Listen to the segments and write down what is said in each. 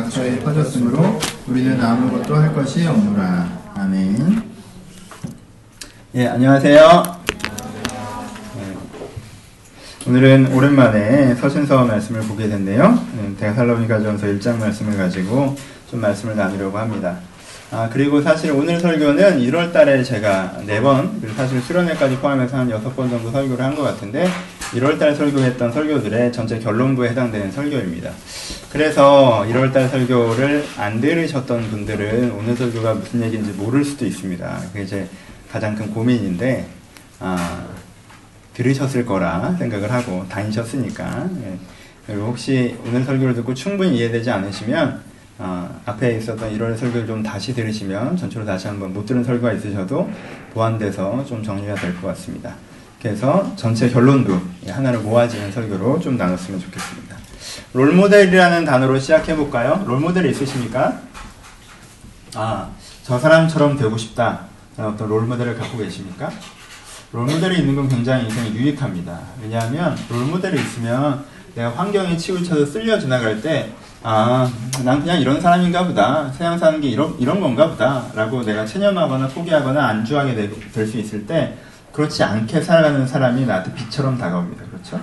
각처에 퍼졌으므로 우리는 아무것도 할 것이 없노라. 아멘. 예, 안녕하세요. 네. 오늘은 오랜만에 서신서 말씀을 보게 됐네요. 네, 대살로니가 전서 1장 말씀을 가지고 좀 말씀을 나누려고 합니다. 아, 그리고 사실 오늘 설교는 1월 달에 제가 4번, 사실 수련회까지 포함해서 한 6번 정도 설교를 한 것 같은데, 1월 달 설교했던 설교들의 전체 결론부에 해당되는 설교입니다. 그래서 1월 달 설교를 안 들으셨던 분들은 오늘 설교가 무슨 얘기인지 모를 수도 있습니다. 그게 제 가장 큰 고민인데, 아, 들으셨을 거라 생각을 하고 다니셨으니까. 예. 그리고 혹시 오늘 설교를 듣고 충분히 이해되지 않으시면, 어, 앞에 있었던 1월 설교를 좀 다시 들으시면 전체로 다시 한번 못 들은 설교가 있으셔도 보완돼서 좀 정리가 될 것 같습니다. 그래서 전체 결론도 하나를 모아지는 설교로 좀 나눴으면 좋겠습니다. 롤모델이라는 단어로 시작해 볼까요? 롤모델이 있으십니까? 아, 저 사람처럼 되고 싶다. 어떤 롤모델을 갖고 계십니까? 롤모델이 있는 건 굉장히 인생에 유익합니다. 왜냐하면 롤모델이 있으면 내가 환경에 치우쳐서 쓸려 지나갈 때 아, 난 그냥 이런 사람인가 보다. 세상 사는 게 이런, 이런 건가 보다. 라고 내가 체념하거나 포기하거나 안주하게 될 수 있을 때, 그렇지 않게 살아가는 사람이 나한테 빛처럼 다가옵니다. 그렇죠?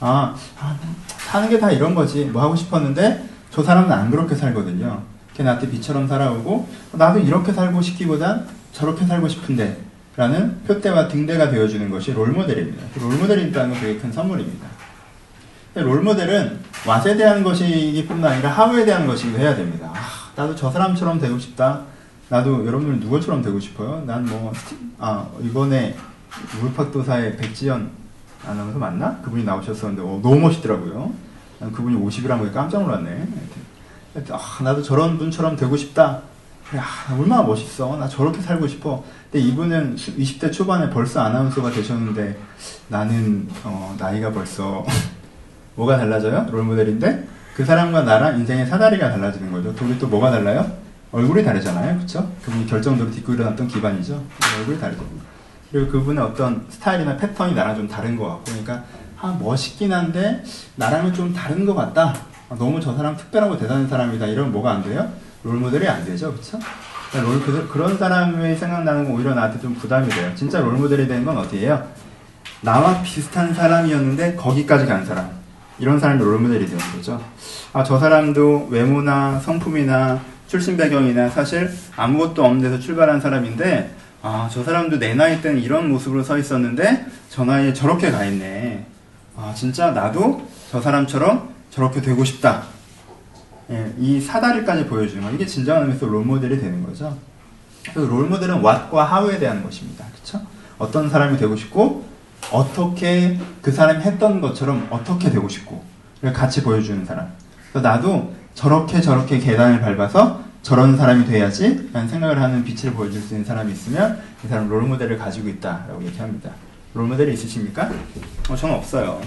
아, 아, 사는 게 다 이런 거지. 뭐 하고 싶었는데, 저 사람은 안 그렇게 살거든요. 걔 나한테 빛처럼 살아오고, 나도 이렇게 살고 싶기보단 저렇게 살고 싶은데, 라는 표대와 등대가 되어주는 것이 롤모델입니다. 롤모델이 있다는 건 되게 큰 선물입니다. 롤모델은 왓에 대한 것이기 뿐만 아니라 하우에 대한 것이기도 해야 됩니다. 아, 나도 저 사람처럼 되고 싶다. 나도 여러분들 누구처럼 되고 싶어요? 난 뭐, 아, 이번에 물팍도사의 백지연 아나운서 맞나? 그분이 나오셨었는데, 어, 너무 멋있더라고요. 난 그분이 50이란 거에 깜짝 놀랐네. 아, 나도 저런 분처럼 되고 싶다. 야, 얼마나 멋있어. 나 저렇게 살고 싶어. 근데 이분은 20대 초반에 벌써 아나운서가 되셨는데, 나는, 어, 나이가 벌써 뭐가 달라져요? 롤모델인데 그 사람과 나랑 인생의 사다리가 달라지는 거죠. 둘이 또 뭐가 달라요? 얼굴이 다르잖아요. 그쵸? 그분이 결정적으로 딛고 일어났던 기반이죠. 얼굴이 다르죠. 그리고 그분의 어떤 스타일이나 패턴이 나랑 좀 다른 것 같고 그러니까 아 멋있긴 한데 나랑은 좀 다른 것 같다. 아, 너무 저 사람 특별하고 대단한 사람이다. 이러면 뭐가 안 돼요? 롤모델이 안 되죠. 그쵸? 그러니까 롤, 그, 그런 사람이 생각나는 건 오히려 나한테 좀 부담이 돼요. 진짜 롤모델이 되는 건 어디예요? 나와 비슷한 사람이었는데 거기까지 간 사람. 이런 사람이 롤모델이 되는 거죠. 아, 저 사람도 외모나 성품이나 출신 배경이나 사실 아무것도 없는 데서 출발한 사람인데, 아, 저 사람도 내 나이 때는 이런 모습으로 서 있었는데, 저 나이에 저렇게 가 있네. 아, 진짜 나도 저 사람처럼 저렇게 되고 싶다. 예, 이 사다리까지 보여주는 거. 이게 진정한 의미에서 롤모델이 되는 거죠. 그래서 롤모델은 what과 how에 대한 것입니다. 그쵸? 어떤 사람이 되고 싶고, 어떻게 그 사람이 했던 것처럼 어떻게 되고 싶고 같이 보여주는 사람. 나도 저렇게 저렇게 계단을 밟아서 저런 사람이 돼야지 라는 생각을 하는 빛을 보여줄 수 있는 사람이 있으면 이 사람 롤모델을 가지고 있다라고 얘기합니다. 롤모델이 있으십니까? 어, 저는 없어요.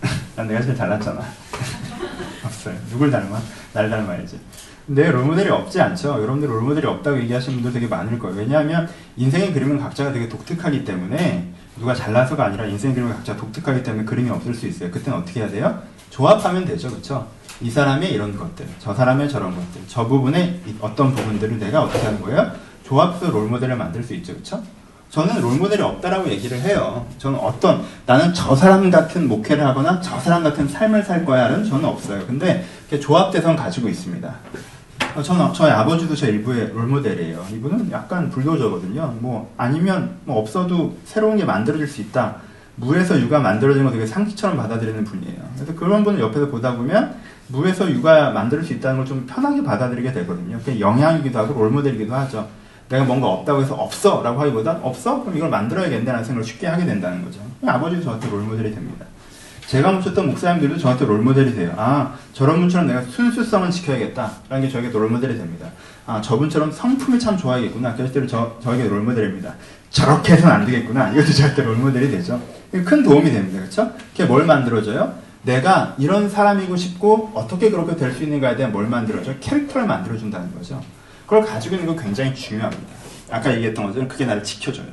난 내가 제일 잘났잖아. 없어요. 누굴 닮아? 날 닮아야지. 근데 롤모델이 없지 않죠. 여러분들 롤모델이 없다고 얘기하시는 분들 되게 많을 거예요. 왜냐하면 인생의 그림은 각자가 되게 독특하기 때문에 누가 잘나서가 아니라 인생 그림이 각자 독특하기 때문에 그림이 없을 수 있어요. 그때는 어떻게 해야 돼요? 조합하면 되죠. 그렇죠? 이 사람의 이런 것들, 저 사람의 저런 것들, 저 부분의 어떤 부분들을 내가 어떻게 하는 거예요? 조합해서 롤모델을 만들 수 있죠. 그렇죠? 저는 롤모델이 없다라고 얘기를 해요. 저는 어떤 나는 저 사람 같은 목회를 하거나 저 사람 같은 삶을 살 거야는 저는 없어요. 근데 조합돼서 가지고 있습니다. 어, 저는 저희 아버지도 제 일부의 롤모델이에요. 이분은 약간 불교저거든요. 뭐 아니면 뭐 없어도 새로운 게 만들어질 수 있다. 물에서 육아 만들어지는 거 되게 상식처럼 받아들이는 분이에요. 그래서 그런 분을 옆에서 보다 보면 물에서 육아 만들 수 있다는 걸 좀 편하게 받아들이게 되거든요. 그게 영향이기도 하고 롤모델이기도 하죠. 내가 뭔가 없다고 해서 없어 라고 하기보다 없어? 그럼 이걸 만들어야겠다는 생각을 쉽게 하게 된다는 거죠. 아버지도 저한테 롤모델이 됩니다. 제가 모셨던 목사님들도 저한테 롤모델이 돼요. 아, 저런 분처럼 내가 순수성을 지켜야겠다. 라는 게 저에게 롤모델이 됩니다. 아, 저분처럼 성품이 참 좋아야겠구나. 그럴 저, 저에게 롤모델입니다. 저렇게 해서는 안 되겠구나. 이것도 저한테 롤모델이 되죠. 큰 도움이 됩니다. 그렇죠? 그게 뭘 만들어줘요? 내가 이런 사람이고 싶고 어떻게 그렇게 될 수 있는가에 대한 뭘 만들어줘요? 캐릭터를 만들어준다는 거죠. 그걸 가지고 있는 건 굉장히 중요합니다. 아까 얘기했던 것처럼 그게 나를 지켜줘요.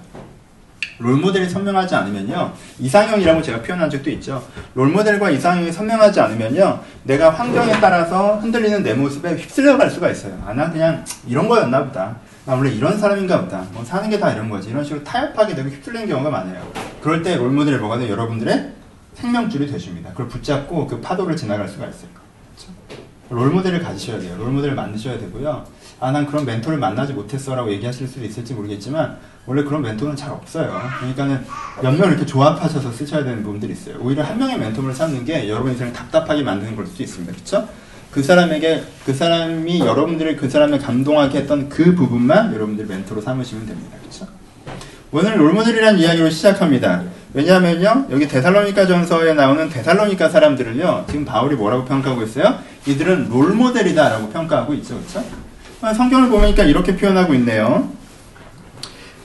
롤모델이 선명하지 않으면요. 이상형이라고 제가 표현한 적도 있죠. 롤모델과 이상형이 선명하지 않으면요. 내가 환경에 따라서 흔들리는 내 모습에 휩쓸려 갈 수가 있어요. 아, 나 그냥 이런 거였나 보다. 나 원래 이런 사람인가 보다. 뭐 사는 게 다 이런 거지. 이런 식으로 타협하게 되고 휩쓸리는 경우가 많아요. 그럴 때 롤모델이 뭐가 돼요? 여러분들의 생명줄이 되줍니다. 그걸 붙잡고 그 파도를 지나갈 수가 있어요. 그렇죠? 롤모델을 가지셔야 돼요. 롤모델을 만드셔야 되고요. 아, 난 그런 멘토를 만나지 못했어 라고 얘기하실 수도 있을지 모르겠지만, 원래 그런 멘토는 잘 없어요. 그러니까는 몇 명 이렇게 조합하셔서 쓰셔야 되는 부분들이 있어요. 오히려 한 명의 멘토를 찾는 게 여러분 인생을 답답하게 만드는 걸 수도 있습니다. 그쵸? 그 사람에게, 그 사람이 여러분들을 그 사람을 감동하게 했던 그 부분만 여러분들 멘토로 삼으시면 됩니다. 그쵸? 오늘 롤모델이라는 이야기로 시작합니다. 왜냐하면요, 여기 데살로니카 전서에 나오는 데살로니카 사람들을요, 지금 바울이 뭐라고 평가하고 있어요? 이들은 롤 모델이다라고 평가하고 있죠, 그렇죠? 성경을 보니까 이렇게 표현하고 있네요.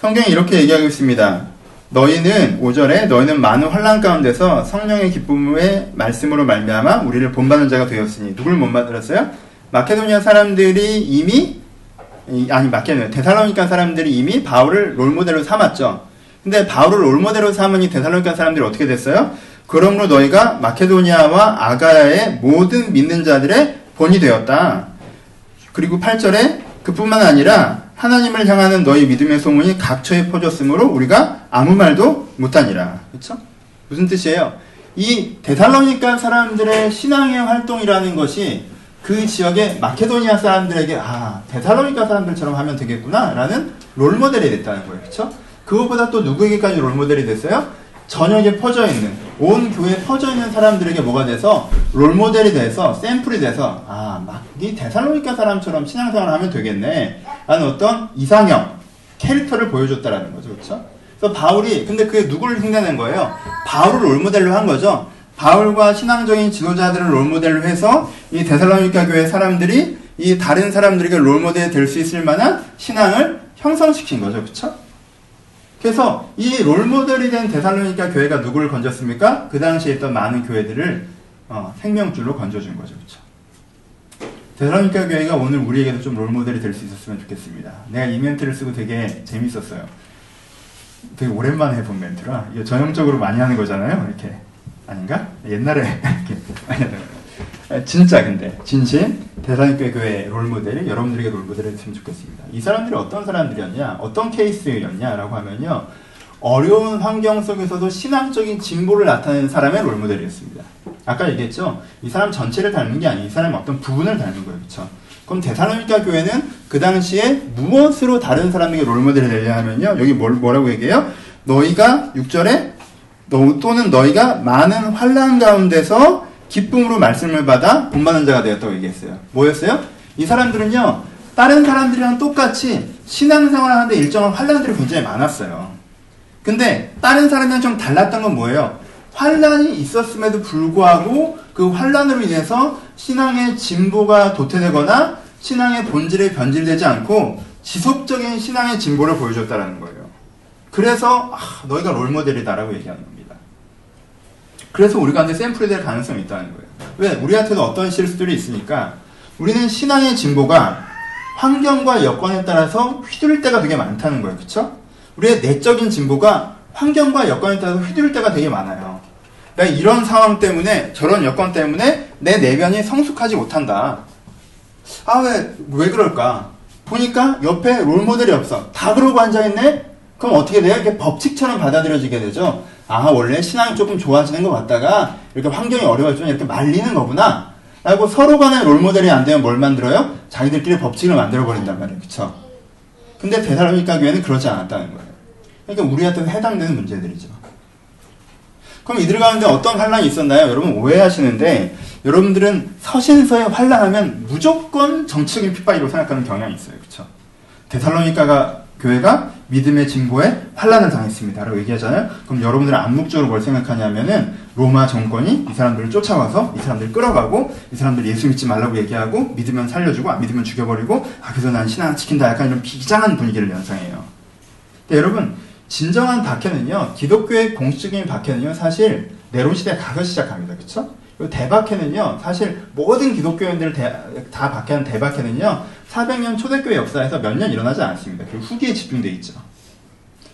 성경이 이렇게 얘기하고 있습니다. 너희는 5절에 너희는 많은 환란 가운데서 성령의 기쁨의 말씀으로 말미암아 우리를 본받는 자가 되었으니 누굴 못 만들었어요? 마케도니아 사람들이 이미 아니 마케도니아 데살로니카 사람들이 이미 바울을 롤모델로 삼았죠. 근데 바울을 롤모델로 삼으니 데살로니카 사람들이 어떻게 됐어요? 그러므로 너희가 마케도니아와 아가야의 모든 믿는 자들의 본이 되었다. 그리고 8절에 그뿐만 아니라 하나님을 향하는 너희 믿음의 소문이 각처에 퍼졌으므로 우리가 아무 말도 못하니라. 그렇죠? 무슨 뜻이에요? 이 데살로니카 사람들의 신앙의 활동이라는 것이 그 지역의 마케도니아 사람들에게 아 데살로니카 사람들처럼 하면 되겠구나라는 롤모델이 됐다는 거예요. 그렇죠? 그것보다 또 누구에게까지 롤모델이 됐어요? 전역에 퍼져 있는 온 교회에 퍼져 있는 사람들에게 뭐가 돼서 롤모델이 돼서 샘플이 돼서 아 막이 데살로니카 사람처럼 신앙생활을 하면 되겠네 라는 어떤 이상형 캐릭터를 보여줬다라는 거죠 그렇죠? 그래서 바울이 근데 그게 누구를 흉내낸 거예요? 바울을 롤모델로 한 거죠 바울과 신앙적인 지도자들을 롤모델로 해서 이 데살로니카 교회 사람들이 이 다른 사람들에게 롤모델이 될 수 있을 만한 신앙을 형성시킨 거죠 그렇죠? 그래서 이 롤모델이 된 데살로니카 교회가 누구를 건졌습니까? 그 당시에 있던 많은 교회들을 어, 생명줄로 건져준 거죠. 그렇죠? 데살로니카 교회가 오늘 우리에게도 좀 롤모델이 될 수 있었으면 좋겠습니다. 내가 이 멘트를 쓰고 되게 재밌었어요. 되게 오랜만에 해본 멘트라 전형적으로 많이 하는 거잖아요. 이렇게 아닌가? 옛날에 이렇게 많이 하던 진짜 근데 진심 대사님교 교회 롤모델이 여러분들에게 롤모델이 됐으면 좋겠습니다. 이 사람들이 어떤 사람들이었냐, 어떤 케이스였냐라고 하면요, 어려운 환경 속에서도 신앙적인 진보를 나타내는 사람의 롤모델이었습니다. 아까 얘기했죠, 이 사람 전체를 닮은 게 아니고 이 사람의 어떤 부분을 닮은 거예요, 그렇죠? 그럼 대사로니까 교회는 그 당시에 무엇으로 다른 사람에게 롤모델을 내려 하면요, 여기 뭘, 뭐라고 얘기해요? 너희가 6절에 너, 또는 너희가 많은 환란 가운데서 기쁨으로 말씀을 받아 본받는 자가 되었다고 얘기했어요. 뭐였어요? 이 사람들은요, 다른 사람들이랑 똑같이 신앙생활을 하는데 일정한 환란들이 굉장히 많았어요. 근데 다른 사람이랑 좀 달랐던 건 뭐예요? 환란이 있었음에도 불구하고 그 환란으로 인해서 신앙의 진보가 도태되거나 신앙의 본질이 변질되지 않고 지속적인 신앙의 진보를 보여줬다는 거예요. 그래서 아, 너희가 롤모델이다라고 얘기하는 겁니다. 그래서 우리가 한테 샘플이 될 가능성이 있다는 거예요. 왜? 우리한테도 어떤 실수들이 있으니까 우리는 신앙의 진보가 환경과 여건에 따라서 휘둘릴 때가 되게 많다는 거예요. 그쵸? 우리의 내적인 진보가 환경과 여건에 따라서 휘둘릴 때가 되게 많아요. 내가 이런 상황 때문에, 저런 여건 때문에 내 내면이 성숙하지 못한다. 아, 왜, 왜 그럴까? 보니까 옆에 롤모델이 없어. 다 그러고 앉아있네? 그럼 어떻게 돼요? 이렇게 법칙처럼 받아들여지게 되죠. 아, 원래 신앙이 조금 좋아지는 것 같다가 이렇게 환경이 어려워지면 이렇게 말리는 거구나. 라고 서로 간에 롤모델이 안 되면 뭘 만들어요? 자기들끼리 법칙을 만들어버린단 말이에요. 그쵸? 근데 대사로니까 교회는 그러지 않았다는 거예요. 그러니까 우리한테는 해당되는 문제들이죠. 그럼 이들 가운데 어떤 환란이 있었나요? 여러분 오해하시는데 여러분들은 서신서에 환란하면 무조건 정치적인 핍박이라고 생각하는 경향이 있어요. 그쵸? 데살로니카가 교회가 믿음의 진보에 환란을 당했습니다. 라고 얘기하잖아요. 그럼 여러분들은 암묵적으로 뭘 생각하냐면은 로마 정권이 이 사람들을 쫓아와서 이 사람들을 끌어가고 이 사람들 예수 믿지 말라고 얘기하고 믿으면 살려주고 안 믿으면 죽여버리고 아 그래서 난 신앙을 지킨다 약간 이런 비장한 분위기를 연상해요. 근데 여러분 진정한 박해는요 기독교의 공식적인 박해는요 사실 네론 시대 가서 시작합니다. 그렇죠? 대박해는요, 사실 모든 기독교인들을 대, 다 박해한 대박해는요, 400년 초대교회 역사에서 몇 년 일어나지 않았습니다. 그 후기에 집중돼 있죠.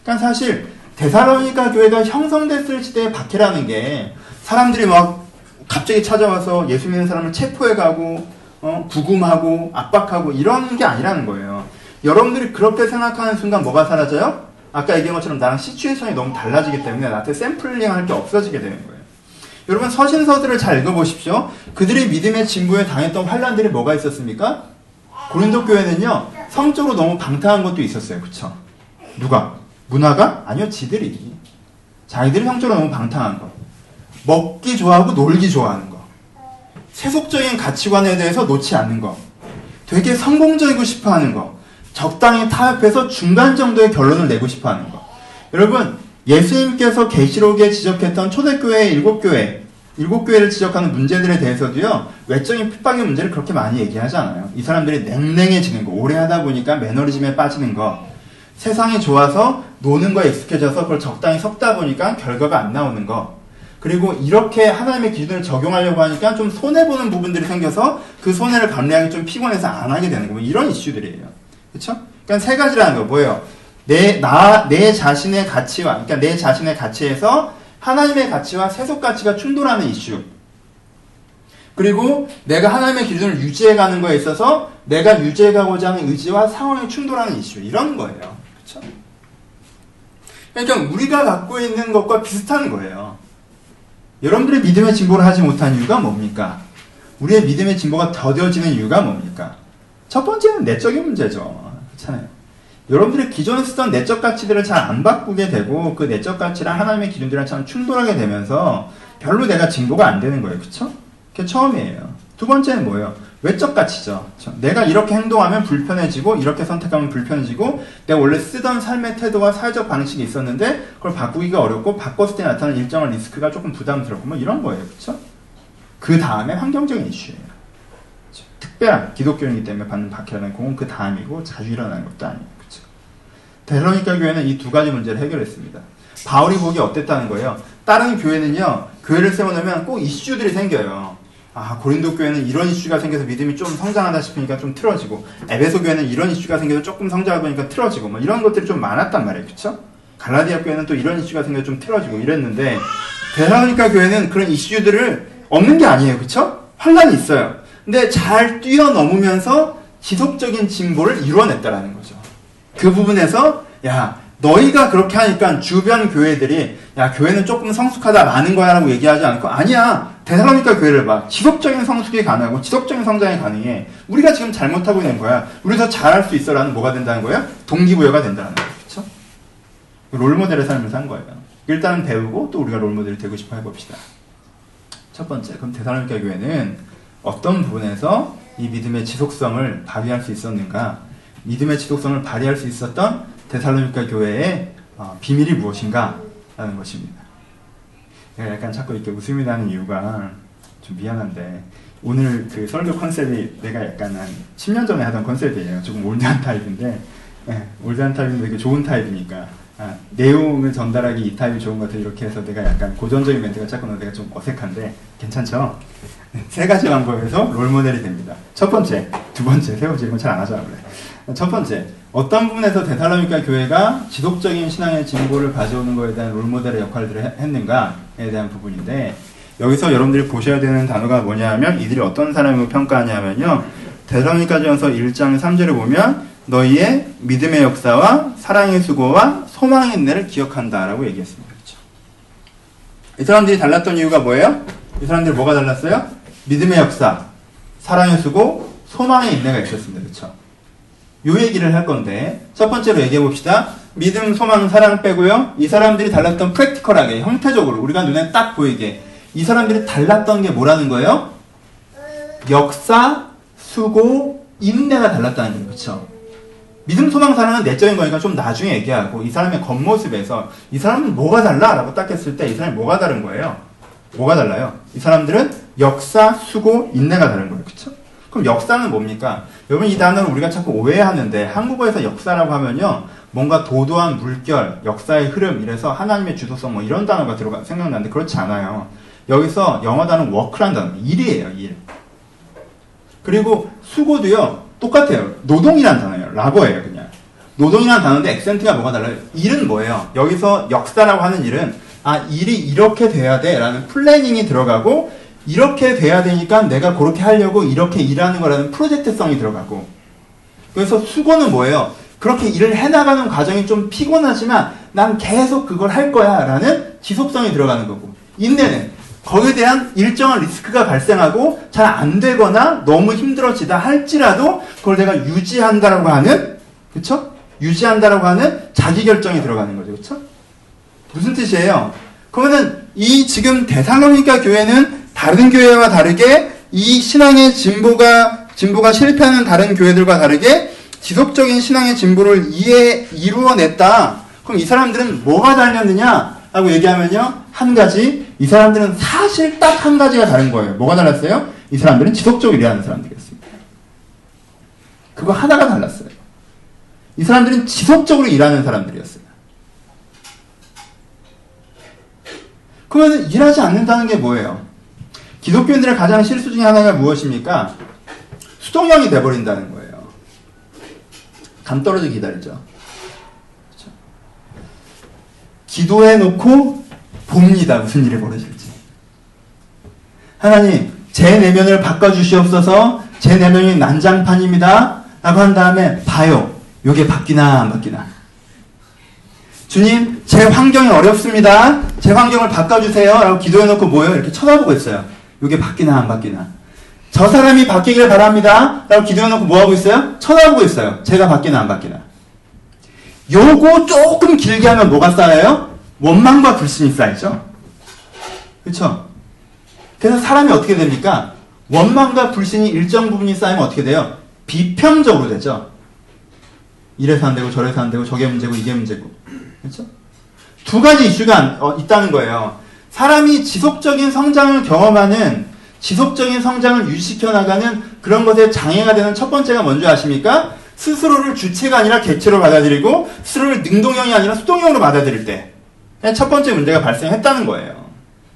그러니까 사실 데살로니가 교회가 형성됐을 시대의 박해라는 게 사람들이 막 갑자기 찾아와서 예수 믿는 사람을 체포해가고 어, 구금하고 압박하고 이런 게 아니라는 거예요. 여러분들이 그렇게 생각하는 순간 뭐가 사라져요? 아까 얘기한 것처럼 나랑 시츄에이션이 너무 달라지기 때문에 나한테 샘플링 할 게 없어지게 되는 거예요. 여러분 서신서들을 잘 읽어보십시오. 그들이 믿음의 진보에 당했던 환란들이 뭐가 있었습니까? 고린도 교회는요 성적으로 너무 방탕한 것도 있었어요. 그쵸? 누가? 문화가? 아니요 지들이 자기들이 성적으로 너무 방탕한 거 먹기 좋아하고 놀기 좋아하는 거 세속적인 가치관에 대해서 놓지 않는 거 되게 성공적이고 싶어 하는 거 적당히 타협해서 중간 정도의 결론을 내고 싶어 하는 거 여러분 예수님께서 계시록에 지적했던 초대교회 일곱 교회 일곱 교회를 지적하는 문제들에 대해서도요 외적인 핍박의 문제를 그렇게 많이 얘기하지 않아요. 이 사람들이 냉랭해지는 거, 오래 하다 보니까 매너리즘에 빠지는 거, 세상이 좋아서 노는 거에 익숙해져서 그걸 적당히 섞다 보니까 결과가 안 나오는 거, 그리고 이렇게 하나님의 기준을 적용하려고 하니까 좀 손해 보는 부분들이 생겨서 그 손해를 감내하기 좀 피곤해서 안 하게 되는 거, 뭐 이런 이슈들이에요. 그렇죠? 그러니까 세 가지라는 거 뭐예요? 내, 나, 내 자신의 가치와, 그러니까 내 자신의 가치에서 하나님의 가치와 세속 가치가 충돌하는 이슈. 그리고 내가 하나님의 기준을 유지해가는 거에 있어서 내가 유지해가고자 하는 의지와 상황이 충돌하는 이슈. 이런 거예요. 그러니까 우리가 갖고 있는 것과 비슷한 거예요. 여러분들의 믿음의 진보를 하지 못한 이유가 뭡니까? 우리의 믿음의 진보가 더뎌지는 이유가 뭡니까? 첫 번째는 내적인 문제죠. 그렇잖아요. 여러분들이 기존에 쓰던 내적 가치들을 잘 안 바꾸게 되고 그 내적 가치랑 하나님의 기준들이랑 참 충돌하게 되면서 별로 내가 진보가 안 되는 거예요. 그쵸? 그게 처음이에요. 두 번째는 뭐예요? 외적 가치죠. 그쵸? 내가 이렇게 행동하면 불편해지고 이렇게 선택하면 불편해지고 내가 원래 쓰던 삶의 태도와 사회적 방식이 있었는데 그걸 바꾸기가 어렵고 바꿨을 때 나타나는 일정한 리스크가 조금 부담스럽고 뭐 이런 거예요. 그쵸? 그 다음에 환경적인 이슈예요. 특별한 기독교인이기 때문에 받는 박해라는 공은 그 다음이고 자주 일어나는 것도 아니에요. 데러니까 교회는 이 두 가지 문제를 해결했습니다. 바울이 보기 어땠다는 거예요? 다른 교회는요, 교회를 세워놓으면 꼭 이슈들이 생겨요. 아, 고린도 교회는 이런 이슈가 생겨서 믿음이 좀 성장하다 싶으니까 좀 틀어지고, 에베소 교회는 이런 이슈가 생겨서 조금 성장하다 보니까 틀어지고, 뭐 이런 것들이 좀 많았단 말이에요. 그쵸? 갈라디아 교회는 또 이런 이슈가 생겨서 좀 틀어지고 이랬는데, 데러니까 교회는 그런 이슈들을 없는 게 아니에요. 그쵸? 환란이 있어요. 근데 잘 뛰어넘으면서 지속적인 진보를 이루어냈다라는 거죠. 그 부분에서 야 너희가 그렇게 하니까 주변 교회들이 야 교회는 조금 성숙하다 많은 거야라고 얘기하지 않고 아니야. 대사로니까 교회를 봐. 지속적인 성숙이 가능하고 지속적인 성장이 가능해. 우리가 지금 잘못하고 있는 거야. 우리 더 잘할 수 있어라는 뭐가 된다는 거야? 동기부여가 된다는 거야. 그렇죠 롤모델의 삶을 산 거예요. 일단은 배우고 또 우리가 롤모델이 되고 싶어 해봅시다. 첫 번째 그럼 대사로니까 교회는 어떤 부분에서 이 믿음의 지속성을 발휘할 수 있었는가 믿음의 지속성을 발휘할 수 있었던 데살로니카 교회의 어, 비밀이 무엇인가 라는 것입니다. 약간 자꾸 이렇게 웃음이 나는 이유가 좀 미안한데 오늘 그 설교 컨셉이 내가 약간 한 10년 전에 하던 컨셉이에요. 조금 올드한 타입인데 네, 올드한 타입인데 되게 좋은 타입이니까 아, 내용을 전달하기 이 타입이 좋은 것 같아 이렇게 해서 내가 약간 고전적인 멘트가 자꾸 나 내가 좀 어색한데 괜찮죠? 네, 세 가지 방법에서 롤모델이 됩니다. 첫 번째, 두 번째, 세 번째 이건 잘 안 하잖아 그래. 첫 번째, 어떤 부분에서 데살로니카 교회가 지속적인 신앙의 진보를 가져오는 것에 대한 롤모델의 역할들을 했는가에 대한 부분인데 여기서 여러분들이 보셔야 되는 단어가 뭐냐 하면 이들이 어떤 사람으로 평가하냐면요. 데살로니카전서 1장 3절을 보면 너희의 믿음의 역사와 사랑의 수고와 소망의 인내를 기억한다라고 얘기했습니다. 그렇죠? 이 사람들이 달랐던 이유가 뭐예요? 이 사람들이 뭐가 달랐어요? 믿음의 역사, 사랑의 수고, 소망의 인내가 있었습니다. 그렇죠? 요 얘기를 할 건데 첫 번째로 얘기해 봅시다. 믿음, 소망, 사랑 빼고요. 이 사람들이 달랐던 프랙티컬하게 형태적으로 우리가 눈에 딱 보이게 이 사람들이 달랐던 게 뭐라는 거예요? 역사, 수고, 인내가 달랐다는 거예요. 그렇죠? 믿음, 소망, 사랑은 내적인 거니까 좀 나중에 얘기하고 이 사람의 겉모습에서 이 사람은 뭐가 달라? 라고 딱 했을 때 이 사람이 뭐가 다른 거예요? 뭐가 달라요? 이 사람들은 역사, 수고, 인내가 다른 거예요. 그렇죠? 그럼 역사는 뭡니까? 여러분 이 단어를 우리가 자꾸 오해하는데 한국어에서 역사라고 하면요 뭔가 도도한 물결, 역사의 흐름 이래서 하나님의 주도성 뭐 이런 단어가 들어가 생각나는데 그렇지 않아요. 여기서 영어 단어는 work란 단어, 일이에요, 일. 그리고 수고도요 똑같아요. 노동이란 단어예요. labor예요, 그냥. 노동이라는 단어인데 액센트가 뭐가 달라요? 일은 뭐예요? 여기서 역사라고 하는 일은 아 일이 이렇게 돼야 돼라는 planning이 들어가고 이렇게 돼야 되니까 내가 그렇게 하려고 이렇게 일하는 거라는 프로젝트성이 들어가고 그래서 수고는 뭐예요? 그렇게 일을 해나가는 과정이 좀 피곤하지만 난 계속 그걸 할 거야 라는 지속성이 들어가는 거고 인내는 거기에 대한 일정한 리스크가 발생하고 잘 안 되거나 너무 힘들어지다 할지라도 그걸 내가 유지한다라고 하는 그쵸? 유지한다라고 하는 자기 결정이 들어가는 거죠. 그쵸? 무슨 뜻이에요? 그러면은 이 지금 대상로니까 교회는 다른 교회와 다르게 이 신앙의 진보가 진보가 실패하는 다른 교회들과 다르게 지속적인 신앙의 진보를 이해 이루어냈다. 그럼 이 사람들은 뭐가 달렸느냐? 라고 얘기하면요. 한 가지 이 사람들은 사실 딱 한 가지가 다른 거예요. 뭐가 달랐어요? 이 사람들은 지속적으로 일하는 사람들이었습니다. 그거 하나가 달랐어요. 이 사람들은 지속적으로 일하는 사람들이었어요. 그러면 일하지 않는다는 게 뭐예요? 기독교인들의 가장 실수 중에 하나가 무엇입니까? 수동형이 돼버린다는 거예요. 감 떨어지기 기다리죠. 그렇죠? 기도해 놓고 봅니다. 무슨 일이 벌어질지. 하나님, 제 내면을 바꿔주시옵소서. 제 내면이 난장판입니다. 라고 한 다음에 봐요. 요게 바뀌나 안 바뀌나. 주님, 제 환경이 어렵습니다. 제 환경을 바꿔주세요. 라고 기도해놓고 뭐예요? 이렇게 쳐다보고 있어요. 요게 바뀌나 안 바뀌나. 저 사람이 바뀌길 바랍니다. 라고 기도해놓고 뭐하고 있어요? 쳐다보고 있어요. 제가 바뀌나 안 바뀌나. 요거 조금 길게 하면 뭐가 쌓여요? 원망과 불신이 쌓이죠? 그쵸? 그래서 사람이 어떻게 됩니까? 원망과 불신이 일정 부분이 쌓이면 어떻게 돼요? 비평적으로 되죠? 이래서 안 되고 저래서 안 되고 저게 문제고 이게 문제고. 그렇죠? 두 가지 이슈가 어, 있다는 거예요. 사람이 지속적인 성장을 경험하는 지속적인 성장을 유지시켜 나가는 그런 것에 장애가 되는 첫 번째가 뭔지 아십니까? 스스로를 주체가 아니라 객체로 받아들이고 스스로를 능동형이 아니라 수동형으로 받아들일 때 첫 번째 문제가 발생했다는 거예요.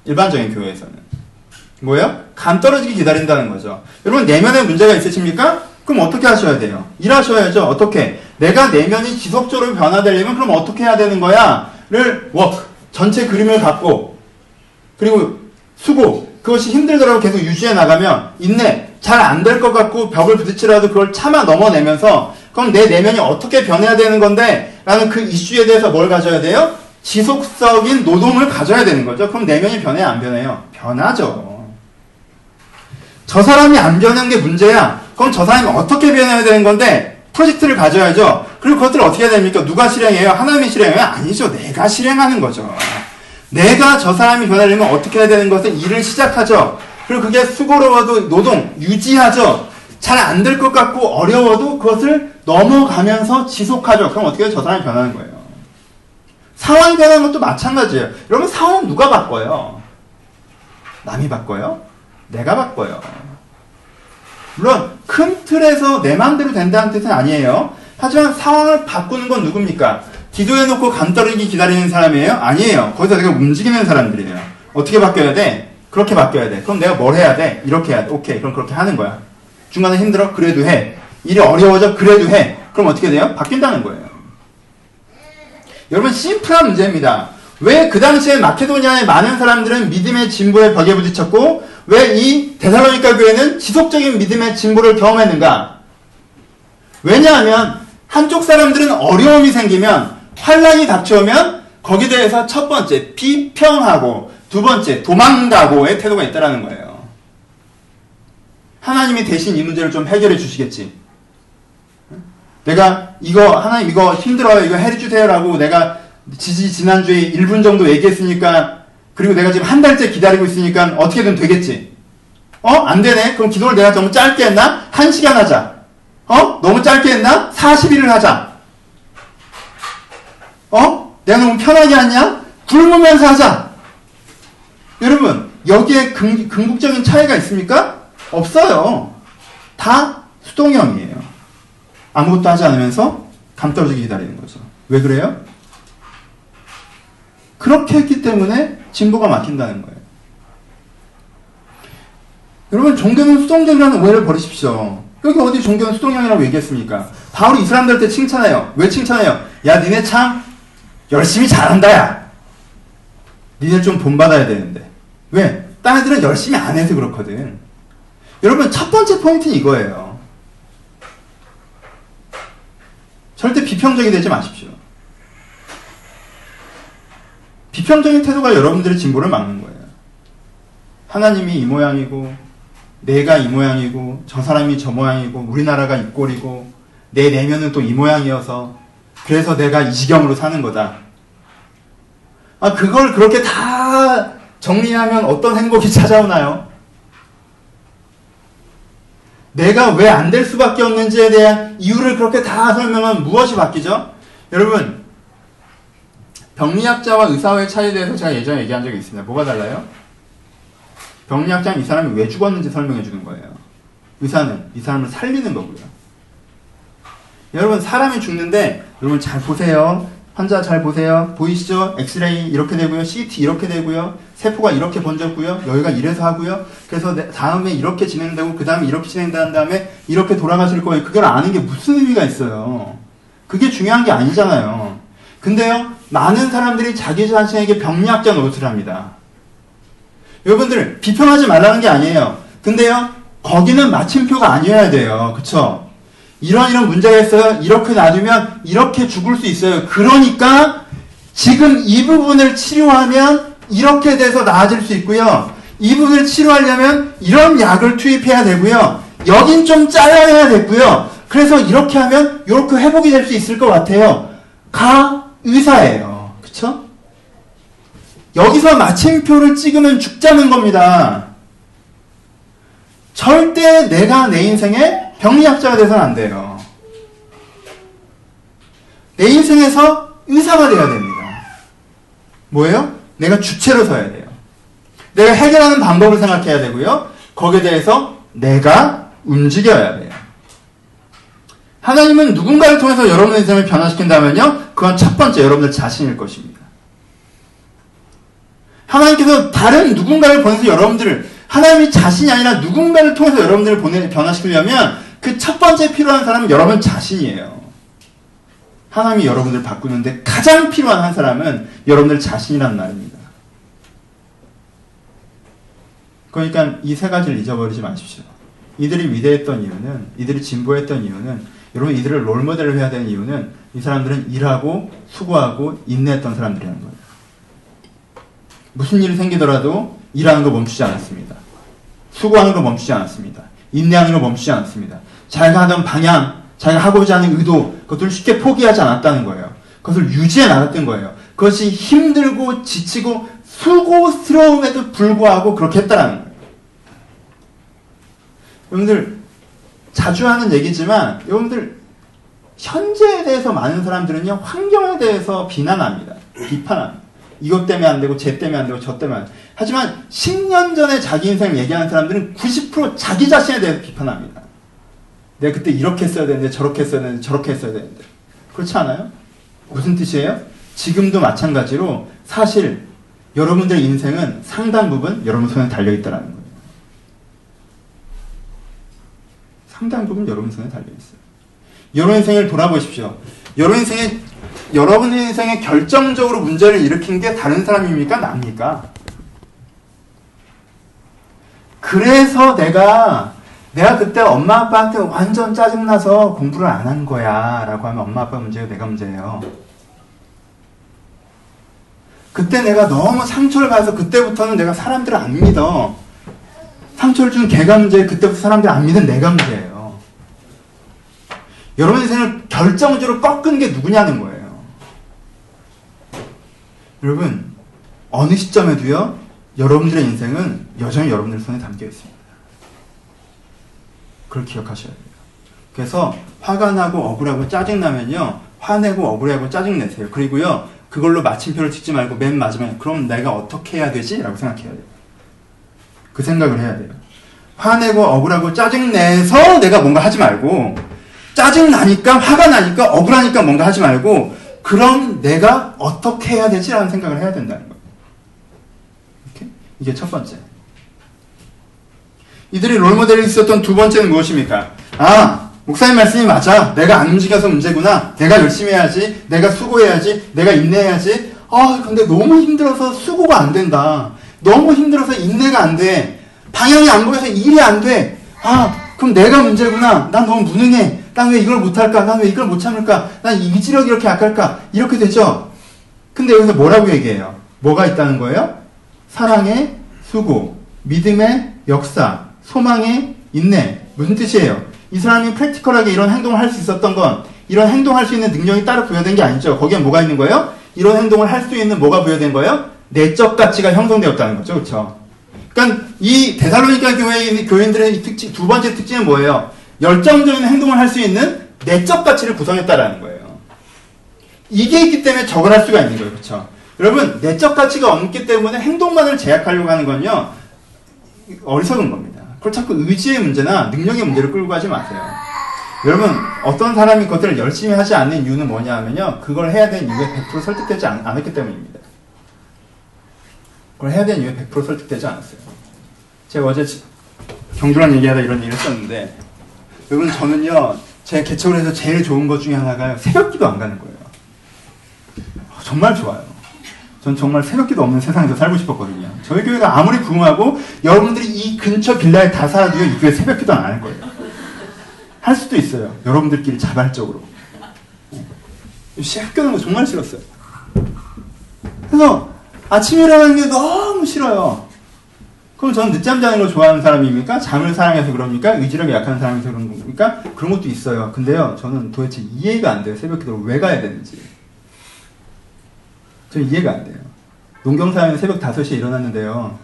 일반적인 교회에서는. 뭐예요? 감 떨어지기 기다린다는 거죠. 여러분 내면에 문제가 있으십니까? 그럼 어떻게 하셔야 돼요? 일하셔야죠. 어떻게? 내가 내면이 지속적으로 변화되려면 그럼 어떻게 해야 되는 거야? 를 work 전체 그림을 갖고 그리고 수고 그것이 힘들더라도 계속 유지해 나가면 인내 잘 안 될 것 같고 벽을 부딪히라도 그걸 참아 넘어내면서 그럼 내 내면이 어떻게 변해야 되는 건데 라는 그 이슈에 대해서 뭘 가져야 돼요? 지속적인 노동을 가져야 되는 거죠. 그럼 내면이 변해야 안 변해요? 변하죠. 저 사람이 안 변한 게 문제야. 그럼 저 사람이 어떻게 변해야 되는 건데 프로젝트를 가져야죠. 그리고 그것들을 어떻게 해야 됩니까? 누가 실행해요? 하나님이 실행해요? 아니죠. 내가 실행하는 거죠. 내가 저 사람이 변하려면 어떻게 해야 되는 것은 일을 시작하죠. 그리고 그게 수고로워도 노동, 유지하죠. 잘 안 될 것 같고 어려워도 그것을 넘어가면서 지속하죠. 그럼 어떻게? 저 사람이 변하는 거예요. 상황이 변하는 것도 마찬가지예요. 여러분 상황 누가 바꿔요? 남이 바꿔요? 내가 바꿔요. 물론 큰 틀에서 내 마음대로 된다는 뜻은 아니에요. 하지만 상황을 바꾸는 건 누굽니까? 기도해놓고 간떨어기 기다리는 사람이에요? 아니에요. 거기서 내가 움직이는 사람들이에요. 어떻게 바뀌어야 돼? 그렇게 바뀌어야 돼. 그럼 내가 뭘 해야 돼? 이렇게 해야 돼. 오케이. 그럼 그렇게 하는 거야. 중간에 힘들어? 그래도 해. 일이 어려워져? 그래도 해. 그럼 어떻게 돼요? 바뀐다는 거예요. 여러분 심플한 문제입니다. 왜 그 당시에 마케도니아의 많은 사람들은 믿음의 진보에 벽에 부딪혔고 왜 이 데살로니가 교회는 지속적인 믿음의 진보를 경험했는가? 왜냐하면 한쪽 사람들은 어려움이 생기면 환란이 닥쳐오면 거기에 대해서 첫 번째 비평하고 두 번째 도망가고의 태도가 있다라는 거예요. 하나님이 대신 이 문제를 좀 해결해 주시겠지. 내가 이거 하나님 이거 힘들어요 이거 해 주세요라고 내가 지지 지난주에 1분 정도 얘기했으니까 그리고 내가 지금 한 달째 기다리고 있으니까 어떻게든 되겠지. 어? 안 되네? 그럼 기도를 내가 너무 짧게 했나? 1시간 하자. 어? 너무 짧게 했나? 40일을 하자. 어? 내가 너무 편하게 하냐? 굶으면서 하자. 여러분, 여기에 근, 궁극적인 차이가 있습니까? 없어요. 다 수동형이에요. 아무것도 하지 않으면서 감 떨어지게 기다리는 거죠. 왜 그래요? 그렇게 했기 때문에 진보가 막힌다는 거예요. 여러분, 종교는 수동적이라는 오해를 버리십시오. 여기 어디 종교는 수동형이라고 얘기했습니까? 바울이 이 사람들한테 칭찬해요. 왜 칭찬해요? 야, 니네 참 열심히 잘한다, 야. 니네 좀 본받아야 되는데. 왜? 딴 애들은 열심히 안 해서 그렇거든. 여러분, 첫 번째 포인트는 이거예요. 절대 비평적이 되지 마십시오. 비평적인 태도가 여러분들의 진보를 막는 거예요. 하나님이 이 모양이고, 내가 이 모양이고, 저 사람이 저 모양이고, 우리나라가 이 꼴이고, 내 내면은 또 이 모양이어서, 그래서 내가 이 지경으로 사는 거다. 아, 그걸 그렇게 다 정리하면 어떤 행복이 찾아오나요? 내가 왜 안 될 수밖에 없는지에 대한 이유를 그렇게 다 설명하면 무엇이 바뀌죠? 여러분, 병리학자와 의사의 차이에 대해서 제가 예전에 얘기한 적이 있습니다. 뭐가 달라요? 병리학자는 이 사람이 왜 죽었는지 설명해 주는 거예요. 의사는 이 사람을 살리는 거고요. 여러분, 사람이 죽는데, 여러분 잘 보세요. 환자 잘 보세요. 보이시죠? 엑스레이 이렇게 되고요. CT 이렇게 되고요. 세포가 이렇게 번졌고요. 여기가 이래서 하고요. 그래서 다음에 이렇게 진행되고 그 다음에 이렇게 진행된 다음에 이렇게 돌아가실 거예요. 그걸 아는 게 무슨 의미가 있어요. 그게 중요한 게 아니잖아요. 근데요. 많은 사람들이 자기 자신에게 병리학자 노릇을 합니다. 여러분들 비평하지 말라는 게 아니에요. 근데요. 거기는 마침표가 아니어야 돼요. 그쵸? 이런 이런 문제가 있어요. 이렇게 놔두면 이렇게 죽을 수 있어요. 그러니까 지금 이 부분을 치료하면 이렇게 돼서 나아질 수 있고요. 이 부분을 치료하려면 이런 약을 투입해야 되고요. 여긴 좀 잘라내야 되고요. 그래서 이렇게 하면 이렇게 회복이 될 수 있을 것 같아요. 가 의사예요. 그쵸? 여기서 마침표를 찍으면 죽자는 겁니다. 절대 내가 내 인생에 병리학자가 돼서는 안 돼요. 내 인생에서 의사가 돼야 됩니다. 뭐예요? 내가 주체로 서야 돼요. 내가 해결하는 방법을 생각해야 되고요. 거기에 대해서 내가 움직여야 돼요. 하나님은 누군가를 통해서 여러분의 인생을 변화시킨다면요. 그건 첫 번째 여러분들 자신일 것입니다. 하나님께서 다른 누군가를 보내서 여러분들을 하나님이 자신이 아니라 누군가를 통해서 여러분들을 보내 변화시키려면 그 첫 번째 필요한 사람은 여러분 자신이에요. 하나님이 여러분들을 바꾸는데 가장 필요한 한 사람은 여러분들 자신이란 말입니다. 그러니까 이 세 가지를 잊어버리지 마십시오. 이들이 위대했던 이유는, 이들이 진보했던 이유는, 여러분 이들을 롤모델을 해야 되는 이유는 이 사람들은 일하고 수고하고 인내했던 사람들이라는 거예요. 무슨 일이 생기더라도 일하는 거 멈추지 않았습니다. 수고하는 거 멈추지 않았습니다. 인내하는 거 멈추지 않았습니다. 자기가 하던 방향, 자기가 하고자 하는 의도, 그것들을 쉽게 포기하지 않았다는 거예요. 그것을 유지해 나갔던 거예요. 그것이 힘들고 지치고 수고스러움에도 불구하고 그렇게 했다라는 거예요. 여러분들, 자주 하는 얘기지만, 여러분들, 현재에 대해서 많은 사람들은요, 환경에 대해서 비난합니다. 비판합니다. 이것 때문에 안 되고, 쟤 때문에 안 되고, 저 때문에 안 되고. 하지만 10년 전에 자기 인생을 얘기하는 사람들은 90% 자기 자신에 대해서 비판합니다. 내가 그때 이렇게 했어야 되는데, 저렇게 했어야 되는데, 저렇게 했어야 되는데. 그렇지 않아요? 무슨 뜻이에요? 지금도 마찬가지로 사실 여러분들 인생은 상당 부분 여러분 손에 달려있다는 거예요. 상당 부분 여러분 손에 달려있어요. 여러분 인생을 돌아보십시오. 여러분 인생에, 여러분 인생에 결정적으로 문제를 일으킨 게 다른 사람입니까? 납니까? 그래서 내가 내가 그때 엄마 아빠한테 완전 짜증나서 공부를 안 한 거야 라고 하면 엄마 아빠 문제가 내가 문제예요. 그때 내가 너무 상처를 받아서 그때부터는 내가 사람들을 안 믿어. 상처를 준 걔가 문제, 그때부터 사람들을 안 믿은 내가 문제예요. 여러분 인생을 결정적으로 꺾은 게 누구냐는 거예요. 여러분, 어느 시점에도요, 여러분들의 인생은 여전히 여러분들 손에 담겨 있습니다. 그걸 기억하셔야 돼요. 그래서 화가 나고 억울하고 짜증나면요, 화내고 억울하고 짜증내세요. 그리고요, 그걸로 마침표를 찍지 말고 맨 마지막에 그럼 내가 어떻게 해야 되지? 라고 생각해야 돼요. 그 생각을 해야 돼요. 화내고 억울하고 짜증내서 내가 뭔가 하지 말고 짜증나니까 화가 나니까 억울하니까 뭔가 하지 말고 그럼 내가 어떻게 해야 되지? 라는 생각을 해야 된다는 거예요. 이렇게? 이게 첫 번째. 이들이 롤모델이 있었던 두 번째는 무엇입니까? 아, 목사님 말씀이 맞아. 내가 안 움직여서 문제구나. 내가 열심히 해야지. 내가 수고해야지. 내가 인내해야지. 아, 근데 너무 힘들어서 수고가 안 된다. 너무 힘들어서 인내가 안 돼. 방향이 안 보여서 일이 안 돼. 아, 그럼 내가 문제구나. 난 너무 무능해. 난 왜 이걸 못할까? 난 왜 이걸 못 참을까? 난 의지력이 이렇게 약할까? 이렇게 되죠? 근데 여기서 뭐라고 얘기해요? 뭐가 있다는 거예요? 사랑의 수고, 믿음의 역사, 소망의 인내. 무슨 뜻이에요? 이 사람이 프랙티컬하게 이런 행동을 할 수 있었던 건 이런 행동할 수 있는 능력이 따로 부여된 게 아니죠. 거기에 뭐가 있는 거예요? 이런 행동을 할 수 있는 뭐가 부여된 거예요? 내적 가치가 형성되었다는 거죠. 그렇죠? 그러니까 이 데살로니가 교회에 있는 교인들의 특징 두 번째 특징은 뭐예요? 열정적인 행동을 할 수 있는 내적 가치를 구성했다라는 거예요. 이게 있기 때문에 저걸 할 수가 있는 거예요. 그렇죠? 여러분, 내적 가치가 없기 때문에 행동만을 제약하려고 하는 건요. 어리석은 겁니다. 그걸 자꾸 의지의 문제나 능력의 문제를 끌고 가지 마세요. 여러분, 어떤 사람이 그것들을 열심히 하지 않는 이유는 뭐냐 하면요. 그걸 해야 되는 이유에 100% 설득되지 않, 않았기 때문입니다. 그걸 해야 되는 이유에 100% 설득되지 않았어요. 제가 어제 경주랑 얘기하다 이런 얘기를 했었는데, 여러분, 저는요, 제 개척을 해서 제일 좋은 것 중에 하나가 새벽 기도 안 가는 거예요. 정말 좋아요. 전 정말 새벽기도 없는 세상에서 살고 싶었거든요. 저희 교회가 아무리 부흥하고 여러분들이 이 근처 빌라에 다 살아도요, 이 교회 새벽기도 안 할 거예요. 할 수도 있어요. 여러분들끼리 자발적으로. 새벽기는 거 정말 싫었어요. 그래서 아침에 일어나는 게 너무 싫어요. 그럼 저는 늦잠 자는 걸 좋아하는 사람입니까? 잠을 사랑해서 그럽니까? 의지력이 약한 사람이서 그런 겁니까? 그런 것도 있어요. 근데요, 저는 도대체 이해가 안 돼요. 새벽 기도를 왜 가야 되는지. 저는 이해가 안 돼요. 농경사회는 새벽 5시에 일어났는데요.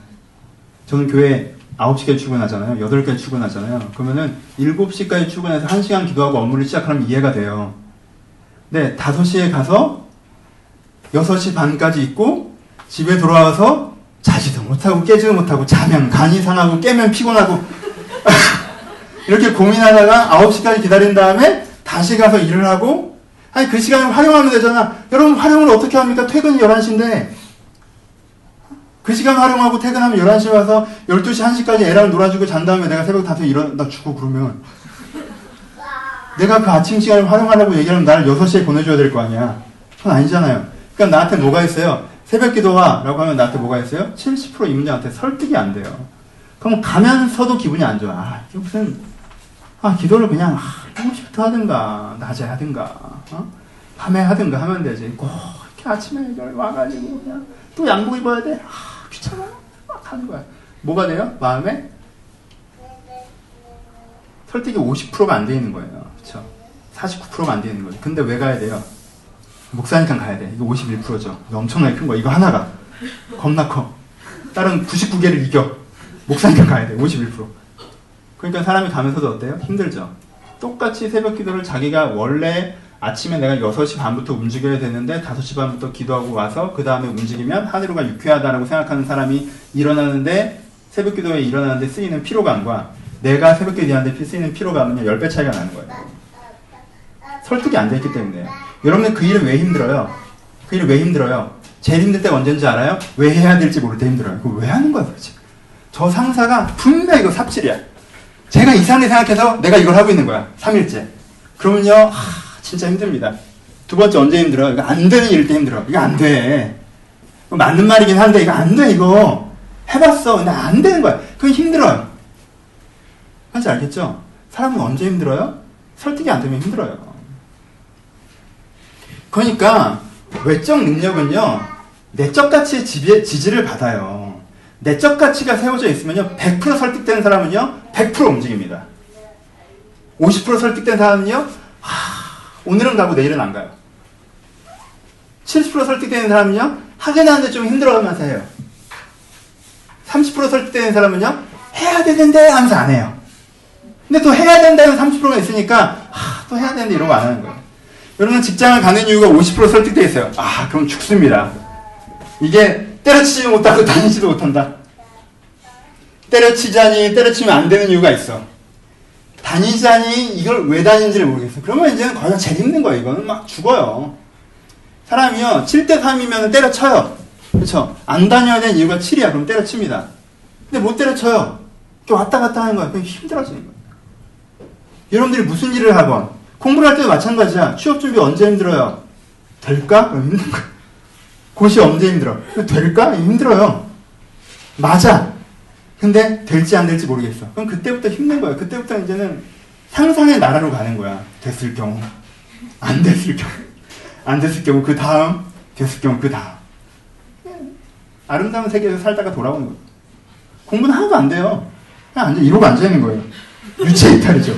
저는 교회 9시까지 출근하잖아요. 8시까지 출근하잖아요. 그러면은 7시까지 출근해서 1시간 기도하고 업무를 시작하면 이해가 돼요. 네, 5시에 가서 6시 반까지 있고 집에 돌아와서 자지도 못하고 깨지도 못하고 자면 간이 상하고 깨면 피곤하고 이렇게 고민하다가 9시까지 기다린 다음에 다시 가서 일을 하고 아니 그 시간을 활용하면 되잖아. 여러분 활용을 어떻게 합니까? 퇴근이 11시인데 그 시간 활용하고 퇴근하면 11시에 와서 12시 1시까지 애랑 놀아주고 잔 다음에 내가 새벽 5시에 일어나 주고 그러면 내가 그 아침 시간을 활용하려고 얘기하면 나를 6시에 보내줘야 될 거 아니야. 그건 아니잖아요. 그러니까 나한테 뭐가 있어요? 새벽 기도와 라고 하면 나한테 뭐가 있어요? 70%이 문제한테 설득이 안 돼요. 그럼 가면서도 기분이 안 좋아. 아, 이게 무슨, 아, 기도를 그냥, 아, 7시부터 하든가, 낮에 하든가, 어? 밤에 하든가 하면 되지. 꼭 이렇게 아침에 와가지고 그냥 또 양복 입어야 돼. 아, 귀찮아. 막 하는 거야. 뭐가 돼요? 마음에? 설득이 50%가 안 돼 있는 거예요. 그쵸? 49%가 안 돼 있는 거죠. 근데 왜 가야 돼요? 목사니까 가야 돼. 이거 51%죠. 엄청나게 큰 거. 이거 하나가. 겁나 커. 다른 99개를 이겨. 목사니까 가야 돼. 51%. 그러니까 사람이 가면서도 어때요? 힘들죠. 똑같이 새벽 기도를 자기가 원래 아침에 내가 6시 반부터 움직여야 되는데 5시 반부터 기도하고 와서 그 다음에 움직이면 하루가 유쾌하다라고 생각하는 사람이 일어나는데 새벽 기도에 일어나는데 쓰이는 피로감과 내가 새벽 기도하는데 쓰이는 피로감은 10배 차이가 나는 거예요. 설득이 안 됐기 때문에. 여러분은 그 일을 왜 힘들어요? 그 일을 왜 힘들어요? 제일 힘들 때가 언제인지 알아요? 왜 해야 될지 모를 때 힘들어요. 그거 왜 하는 거야 도대체? 저 상사가 분명 이거 삽질이야. 제가 이상하게 생각해서 내가 이걸 하고 있는 거야. 3일째. 그러면요, 하, 진짜 힘듭니다. 두 번째 언제 힘들어요? 이거 안 되는 일일 때 힘들어. 이거 안 돼. 맞는 말이긴 한데 이거 안 돼, 이거. 해봤어. 근데 안 되는 거야. 그건 힘들어요. 뭔지 알겠죠? 사람은 언제 힘들어요? 설득이 안 되면 힘들어요. 그러니까 외적 능력은요 내적 가치의 지지를 받아요. 내적 가치가 세워져 있으면요 100% 설득되는 사람은요 100% 움직입니다. 50% 설득된 사람은요 하, 오늘은 가고 내일은 안 가요. 70% 설득되는 사람은요 하긴 하는데 좀 힘들어하면서 해요. 30% 설득되는 사람은요 해야 되는데 하면서 안 해요. 근데 또 해야 된다는 30%가 있으니까 하, 또 해야 되는데 이러고 안 하는 거예요. 여러분 직장을 가는 이유가 50% 설득돼 있어요. 아, 그럼 죽습니다. 이게 때려치지 못하고 다니지도 못한다. 때려치자니 때려치면 안 되는 이유가 있어. 다니자니 이걸 왜 다니는지를 모르겠어. 그러면 이제는 거의 제일 힘든 거예요. 이거는 막 죽어요. 사람이요, 7대 3이면 때려쳐요. 그렇죠? 안 다녀야 되는 이유가 7이야. 그럼 때려칩니다. 근데 못 때려쳐요. 왔다 갔다 하는 거야. 그냥 힘들어지는 거예요. 여러분들이 무슨 일을 하건 공부를 할 때도 마찬가지야. 취업 준비 언제 힘들어요? 될까? 힘든 거. 고시 언제 힘들어? 될까? 힘들어요. 맞아. 근데 될지 안 될지 모르겠어. 그럼 그때부터 힘든 거야. 그때부터 이제는 상상의 나라로 가는 거야. 됐을 경우. 안 됐을 경우. 안 됐을 경우 그 다음. 됐을 경우 그 다음. 아름다운 세계에서 살다가 돌아오는 거야. 공부는 하나도 안 돼요. 그냥 앉아, 이러고 앉아있는 거예요. 유체 이탈이죠.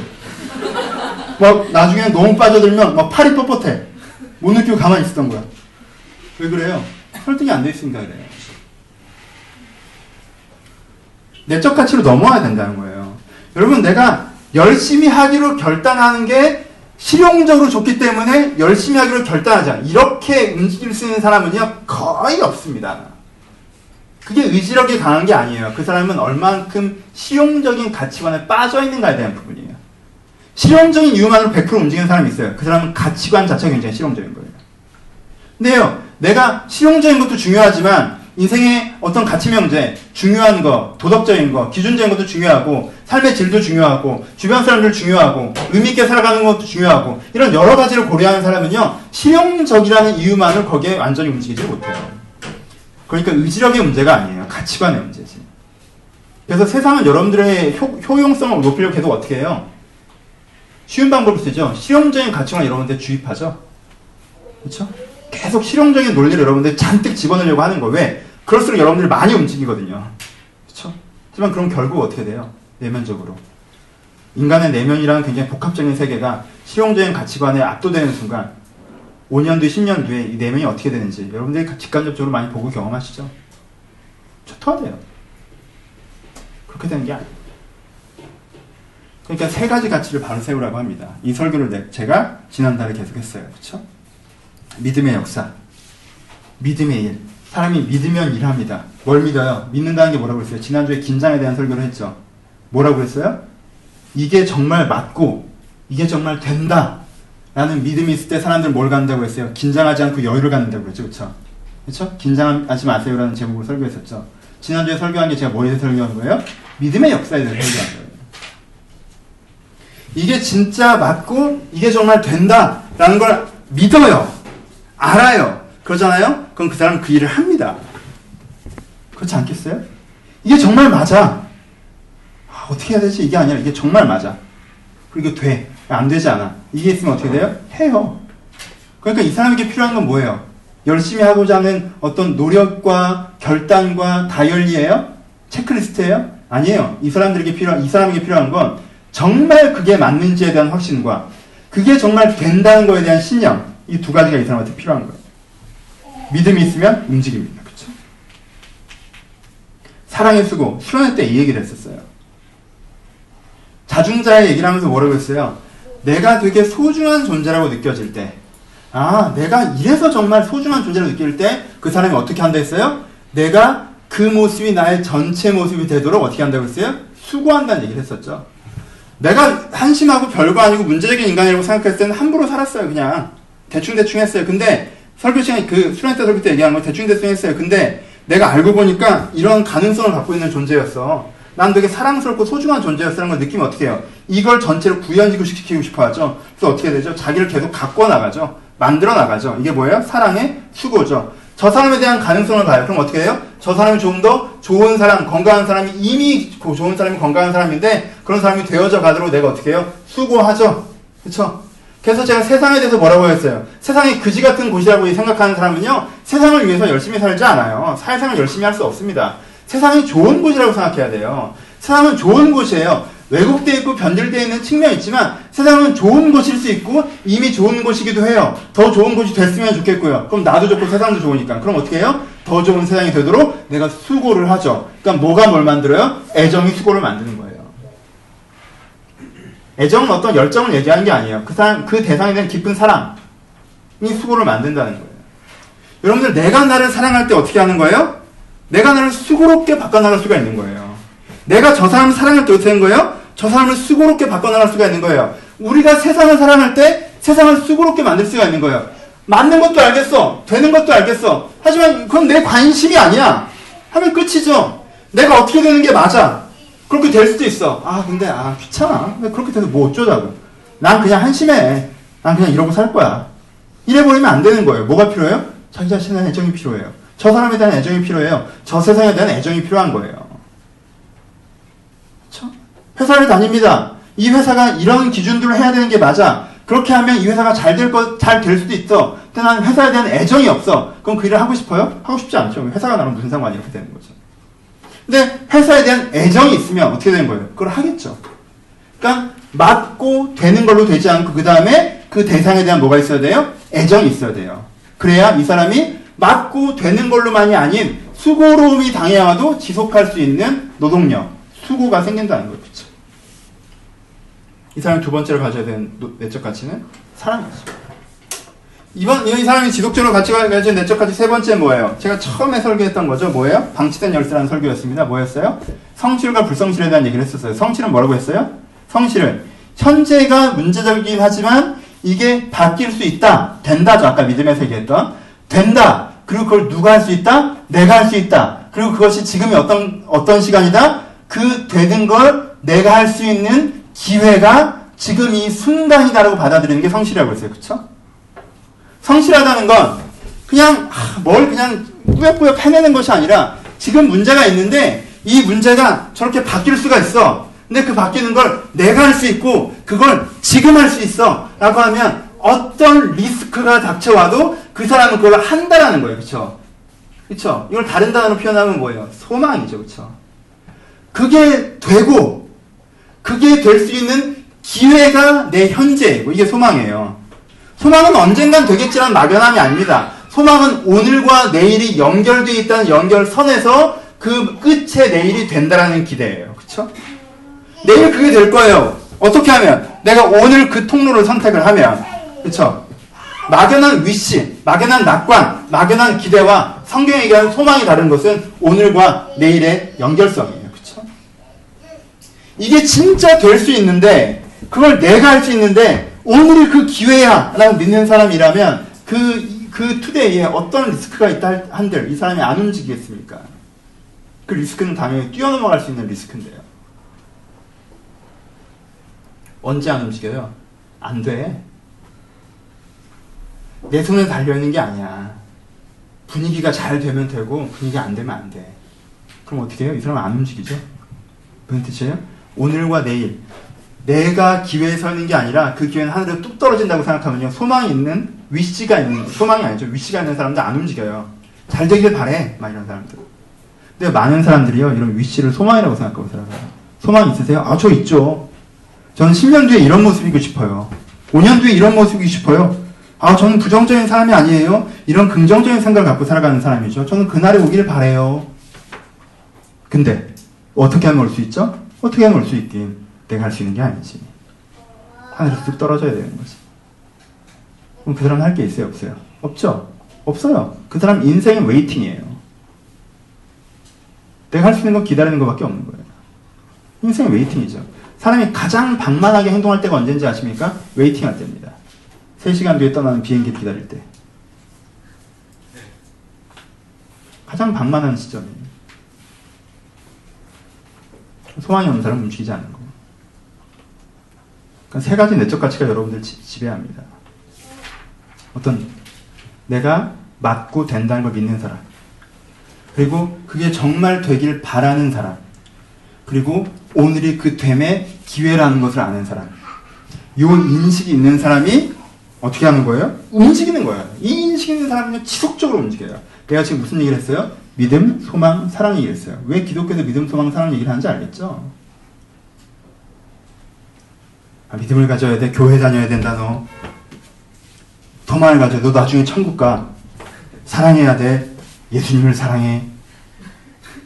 막 나중에 너무 빠져들면 막 팔이 뻣뻣해. 못 느끼고 가만히 있었던 거야. 왜 그래요? 설득이 안 돼 있으니까 그래요. 내적 가치로 넘어와야 된다는 거예요. 여러분, 내가 열심히 하기로 결단하는 게 실용적으로 좋기 때문에 열심히 하기로 결단하자. 이렇게 움직일 수 있는 사람은요, 거의 없습니다. 그게 의지력이 강한 게 아니에요. 그 사람은 얼만큼 실용적인 가치관에 빠져 있는가에 대한 부분이에요. 실용적인 이유만으로 100% 움직이는 사람이 있어요. 그 사람은 가치관 자체가 굉장히 실용적인 거예요. 근데요, 내가 실용적인 것도 중요하지만 인생의 어떤 가치 명제, 중요한 거, 도덕적인 거, 기준적인 것도 중요하고, 삶의 질도 중요하고, 주변 사람들 중요하고, 의미있게 살아가는 것도 중요하고, 이런 여러 가지를 고려하는 사람은요, 실용적이라는 이유만을 거기에 완전히 움직이지 못해요. 그러니까 의지력의 문제가 아니에요. 가치관의 문제지. 그래서 세상은 여러분들의 효, 효용성을 높이려고 계속 어떻게 해요? 쉬운 방법을 쓰죠. 실용적인 가치관 여러분들 주입하죠. 그렇죠? 계속 실용적인 논리를 여러분들 잔뜩 집어넣으려고 하는 거예요. 왜? 그럴수록 여러분들이 많이 움직이거든요. 그렇죠? 하지만 그럼 결국 어떻게 돼요? 내면적으로. 인간의 내면이라는 굉장히 복합적인 세계가 실용적인 가치관에 압도되는 순간 5년 뒤, 10년 뒤에 이 내면이 어떻게 되는지 여러분들이 직간접적으로 많이 보고 경험하시죠? 초토화돼요. 그렇게 되는 게 아니에요. 그러니까 세 가지 가치를 바로 세우라고 합니다. 이 설교를 제가 지난달에 계속했어요. 그렇죠? 믿음의 역사, 믿음의 일. 사람이 믿으면 일합니다. 뭘 믿어요? 믿는다는 게 뭐라고 했어요? 지난주에 긴장에 대한 설교를 했죠. 뭐라고 했어요? 이게 정말 맞고 이게 정말 된다. 라는 믿음이 있을 때 사람들 뭘 갖는다고 했어요? 긴장하지 않고 여유를 갖는다고 그랬죠. 그렇죠? 그렇죠? 긴장하지 마세요라는 제목으로 설교했었죠. 지난주에 설교한 게 제가 뭐에 대해 설교한 거예요? 믿음의 역사에 대해 설교한 거예요. 이게 진짜 맞고 이게 정말 된다 라는 걸 믿어요. 알아요. 그러잖아요? 그럼 그 사람은 그 일을 합니다. 그렇지 않겠어요? 이게 정말 맞아. 아, 어떻게 해야 되지? 이게 아니라 이게 정말 맞아. 그리고 돼. 안 되지 않아. 이게 있으면 어떻게 돼요? 해요. 그러니까 이 사람에게 필요한 건 뭐예요? 열심히 하고자 하는 어떤 노력과 결단과 다이어리예요? 체크리스트예요? 아니에요. 이 사람들에게 필요한 이 사람에게 필요한 건 정말 그게 맞는지에 대한 확신과 그게 정말 된다는 거에 대한 신념 이 두 가지가 이 사람한테 필요한 거예요. 믿음이 있으면 움직입니다. 그렇죠? 사랑의 수고 수련회 때 이 얘기를 했었어요. 자중자의 얘기를 하면서 뭐라고 했어요? 내가 되게 소중한 존재라고 느껴질 때, 아, 내가 이래서 정말 소중한 존재라고 느낄 때, 그 사람이 어떻게 한다 했어요? 내가 그 모습이 나의 전체 모습이 되도록 어떻게 한다고 했어요? 수고한다는 얘기를 했었죠. 내가 한심하고 별거 아니고 문제적인 인간이라고 생각했을 때는 함부로 살았어요, 그냥. 대충대충 했어요. 근데, 설교 시간에 그 수련 때 설교 때 얘기한 거 대충대충 했어요. 근데, 내가 알고 보니까 이런 가능성을 갖고 있는 존재였어. 난 되게 사랑스럽고 소중한 존재였다는 걸 느끼면 어떻게 해요? 이걸 전체로 구현시키고 싶어 하죠. 그래서 어떻게 되죠? 자기를 계속 갖고 나가죠. 만들어 나가죠. 이게 뭐예요? 사랑의 수고죠. 저 사람에 대한 가능성을 봐요. 그럼 어떻게 해요? 저 사람이 좀 더 좋은 사람, 건강한 사람이 이미 좋은 사람이 건강한 사람인데 그런 사람이 되어져 가도록 내가 어떻게 해요? 수고하죠. 그렇죠? 그래서 제가 세상에 대해서 뭐라고 했어요? 세상이 그지 같은 곳이라고 생각하는 사람은요, 세상을 위해서 열심히 살지 않아요. 사회생활 열심히 할 수 없습니다. 세상이 좋은 곳이라고 생각해야 돼요. 세상은 좋은 곳이에요. 왜곡되어 있고 변질되어 있는 측면이 있지만 세상은 좋은 곳일 수 있고 이미 좋은 곳이기도 해요. 더 좋은 곳이 됐으면 좋겠고요. 그럼 나도 좋고 세상도 좋으니까. 그럼 어떻게 해요? 더 좋은 세상이 되도록 내가 수고를 하죠. 그러니까 뭐가 뭘 만들어요? 애정이 수고를 만드는 거예요. 애정은 어떤 열정을 얘기하는 게 아니에요. 그 사람, 그 대상에 대한 깊은 사랑이 수고를 만든다는 거예요. 여러분들, 내가 나를 사랑할 때 어떻게 하는 거예요? 내가 나를 수고롭게 바꿔나갈 수가 있는 거예요. 내가 저 사람을 사랑할 때 어떻게 하는 거예요? 저 사람을 수고롭게 바꿔나갈 수가 있는 거예요. 우리가 세상을 사랑할 때 세상을 수고롭게 만들 수가 있는 거예요. 맞는 것도 알겠어. 되는 것도 알겠어. 하지만 그건 내 관심이 아니야. 하면 끝이죠. 내가 어떻게 되는 게 맞아. 그렇게 될 수도 있어. 아, 근데, 아, 귀찮아. 근데 그렇게 돼서 뭐 어쩌자고. 난 그냥 한심해. 난 그냥 이러고 살 거야. 이래버리면 안 되는 거예요. 뭐가 필요해요? 자기 자신에 대한 애정이 필요해요. 저 사람에 대한 애정이 필요해요. 저 세상에 대한 애정이 필요한 거예요. 그쵸? 회사를 다닙니다. 이 회사가 이런 기준들을 해야 되는 게 맞아. 그렇게 하면 이 회사가 잘될 거, 잘될 수도 있어. 근데 나는 회사에 대한 애정이 없어. 그럼 그 일을 하고 싶어요? 하고 싶지 않죠. 회사가 나랑 무슨 상관이 이렇게 되는 거죠. 근데 회사에 대한 애정이 있으면 어떻게 되는 거예요? 그걸 하겠죠. 그러니까 맞고 되는 걸로 되지 않고 그 다음에 그 대상에 대한 뭐가 있어야 돼요? 애정이 있어야 돼요. 그래야 이 사람이 맞고 되는 걸로만이 아닌 수고로움이 당해와도 지속할 수 있는 노동력, 수고가 생긴다는 거죠. 그쵸? 이 사람이 두 번째로 가져야 되는 노- 내적 가치는 사랑이죠. 이번 이 사람이 지속적으로 가치가 가진 내적 가치 세 번째 뭐예요? 제가 처음에 설계했던 거죠. 뭐예요? 방치된 열쇠라는 설교였습니다. 뭐였어요? 성실과 불성실에 대한 얘기를 했었어요. 성실은 뭐라고 했어요? 성실은 현재가 문제적이긴 하지만 이게 바뀔 수 있다. 된다죠. 아까 믿음에서 얘기했던 된다. 그리고 그걸 누가 할 수 있다? 내가 할 수 있다. 그리고 그것이 지금이 어떤 어떤 시간이다? 그 되는 걸 내가 할 수 있는 기회가 지금 이 순간이다라고 받아들이는 게 성실이라고 했어요. 그렇죠? 성실하다는 건 그냥 아, 뭘 그냥 꾸역꾸역 해내는 것이 아니라 지금 문제가 있는데 이 문제가 저렇게 바뀔 수가 있어. 근데 그 바뀌는 걸 내가 할 수 있고 그걸 지금 할 수 있어. 라고 하면 어떤 리스크가 닥쳐와도 그 사람은 그걸 한다라는 거예요. 그쵸? 그쵸? 이걸 다른 단어로 표현하면 뭐예요? 소망이죠. 그쵸? 그게 되고 그게 될 수 있는 기회가 내 현재이고 이게 소망이에요. 소망은 언젠간 되겠지라는 막연함이 아닙니다. 소망은 오늘과 내일이 연결되어 있다는 연결선에서 그 끝에 내일이 된다라는 기대예요. 그쵸? 내일 그게 될 거예요. 어떻게 하면? 내가 오늘 그 통로를 선택을 하면. 그쵸? 막연한 위시, 막연한 낙관, 막연한 기대와 성경에 얘기하는 소망이 다른 것은 오늘과 내일의 연결성이에요. 그쵸? 이게 진짜 될 수 있는데, 그걸 내가 할 수 있는데, 오늘이 그 기회야! 라고 믿는 사람이라면, 그, 그 투데이에 어떤 리스크가 있다 한들, 이 사람이 안 움직이겠습니까? 그 리스크는 당연히 뛰어넘어갈 수 있는 리스크인데요. 언제 안 움직여요? 안 돼. 내 손에 달려있는 게 아니야. 분위기가 잘 되면 되고, 분위기가 안 되면 안 돼. 그럼 어떻게 해요? 이 사람은 안 움직이죠? 무슨 뜻이에요? 오늘과 내일. 내가 기회에 서 있는 게 아니라 그 기회는 하늘에 뚝 떨어진다고 생각하면요. 소망이 있는, 위치가 있는, 소망이 아니죠. 위치가 있는 사람들 안 움직여요. 잘 되길 바래. 막 이런 사람들. 근데 많은 사람들이요. 이런 위치를 소망이라고 생각하고 살아가요. 소망 있으세요? 아, 저 있죠. 저는 10년 뒤에 이런 모습이고 싶어요. 5년 뒤에 이런 모습이고 싶어요. 아, 저는 부정적인 사람이 아니에요. 이런 긍정적인 생각을 갖고 살아가는 사람이죠. 저는 그날이 오기를 바래요. 근데 어떻게 하면 올 수 있죠? 어떻게 하면 올 수 있긴 내가 할 수 있는 게 아니지. 하늘에서 뚝 떨어져야 되는 거지. 그럼 그 사람은 할게 있어요? 없어요? 없죠? 없어요. 그 사람 인생은 waiting이에요. 내가 할 수 있는 건 기다리는 것밖에 없는 거예요. 인생은 waiting이죠. 사람이 가장 방만하게 행동할 때가 언제인지 아십니까? waiting 할 때입니다. 3시간 뒤에 떠나는 비행기 기다릴 때. 가장 방만한 시점이에요. 소망이 없는 사람은 움직이지 않는. 그러니까 세 가지 내적 가치가 여러분들 지, 지배합니다. 어떤 내가 맞고 된다는 걸 믿는 사람. 그리고 그게 정말 되길 바라는 사람. 그리고 오늘이 그 됨의 기회라는 것을 아는 사람. 이 인식이 있는 사람이 어떻게 하는 거예요? 움직이는 거예요. 이 인식이 있는 사람은 지속적으로 움직여요. 내가 지금 무슨 얘기를 했어요? 믿음, 소망, 사랑 얘기를 했어요. 왜 기독교에서 믿음, 소망, 사랑 얘기를 하는지 알겠죠? 아, 믿음을 가져야 돼. 교회 다녀야 된다, 너. 소망을 가져. 너 나중에 천국 가. 사랑해야 돼. 예수님을 사랑해.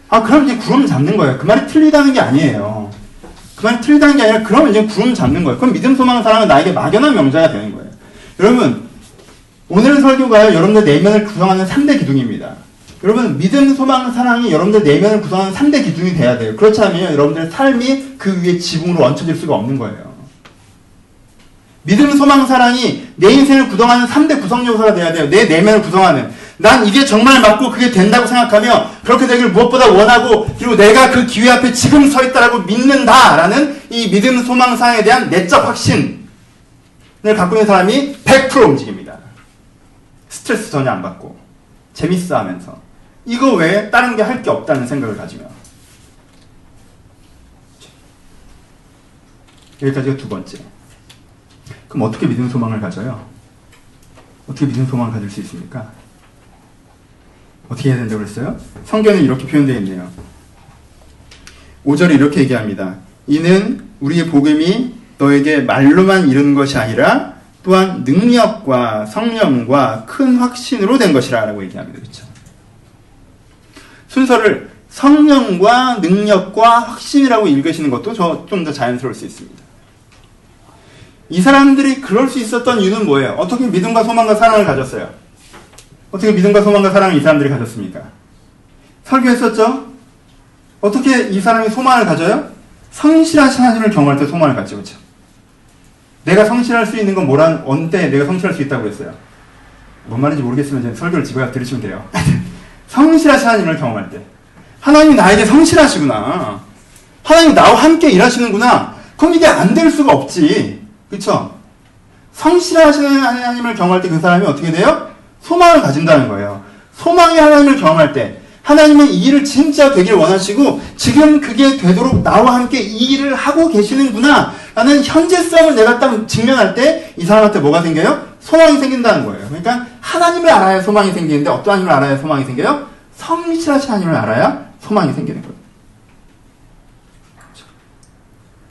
아, 그럼 이제 구름 잡는 거예요. 그 말이 틀리다는 게 아니에요. 그 말이 틀리다는 게 아니라, 그럼 이제 구름 잡는 거예요. 그럼 믿음, 소망, 사랑은 나에게 막연한 명제가 되는 거예요. 여러분, 오늘 설교가요, 여러분들 내면을 구성하는 3대 기둥입니다. 여러분, 믿음, 소망, 사랑이 여러분들 내면을 구성하는 3대 기둥이 돼야 돼요. 그렇지 않으면 여러분들의 삶이 그 위에 지붕으로 얹혀질 수가 없는 거예요. 믿음, 소망, 사랑이 내 인생을 구성하는 3대 구성 요소가 돼야 돼요. 내 내면을 구성하는. 난 이게 정말 맞고 그게 된다고 생각하며 그렇게 되길 무엇보다 원하고 그리고 내가 그 기회 앞에 지금 서 있다라고 믿는다라는 이 믿음, 소망, 사랑에 대한 내적 확신. 갖고 있는 사람이 100% 움직입니다. 스트레스 전혀 안 받고 재밌어 하면서 이거 외에 다른 게 할 게 없다는 생각을 가지면 여기까지가 두 번째. 그럼 어떻게 믿음 소망을 가져요? 어떻게 믿음 소망을 가질 수 있습니까? 어떻게 해야 된다고 그랬어요? 성경에 이렇게 표현되어 있네요. 5절에 이렇게 얘기합니다. 이는 우리의 복음이 너에게 말로만 이룬 것이 아니라 또한 능력과 성령과 큰 확신으로 된 것이라 라고 얘기합니다. 그렇죠? 순서를 성령과 능력과 확신이라고 읽으시는 것도 좀더 자연스러울 수 있습니다. 이 사람들이 그럴 수 있었던 이유는 뭐예요? 어떻게 믿음과 소망과 사랑을 가졌어요? 어떻게 믿음과 소망과 사랑을 이 사람들이 가졌습니까? 설교했었죠? 어떻게 이 사람이 소망을 가져요? 성실하신 하나님을 경험할 때 소망을 갖죠, 그렇죠? 내가 성실할 수 있는 건 뭐란 언제 내가 성실할 수 있다고 했어요? 뭔 말인지 모르겠으면 이제 설교를 집에 가서 들으시면 돼요. 성실하신 하나님을 경험할 때 하나님이 나에게 성실하시구나. 하나님 나와 함께 일하시는구나. 그럼 이게 안 될 수가 없지. 그쵸? 성실하시는 하나님을 경험할 때 그 사람이 어떻게 돼요? 소망을 가진다는 거예요. 소망의 하나님을 경험할 때 하나님은 이 일을 진짜 되길 원하시고 지금 그게 되도록 나와 함께 이 일을 하고 계시는구나 라는 현재성을 내가 딱 직면할 때 이 사람한테 뭐가 생겨요? 소망이 생긴다는 거예요. 그러니까 하나님을 알아야 소망이 생기는데 어떤 하나님을 알아야 소망이 생겨요? 성실하신 하나님을 알아야 소망이 생기는 거예요.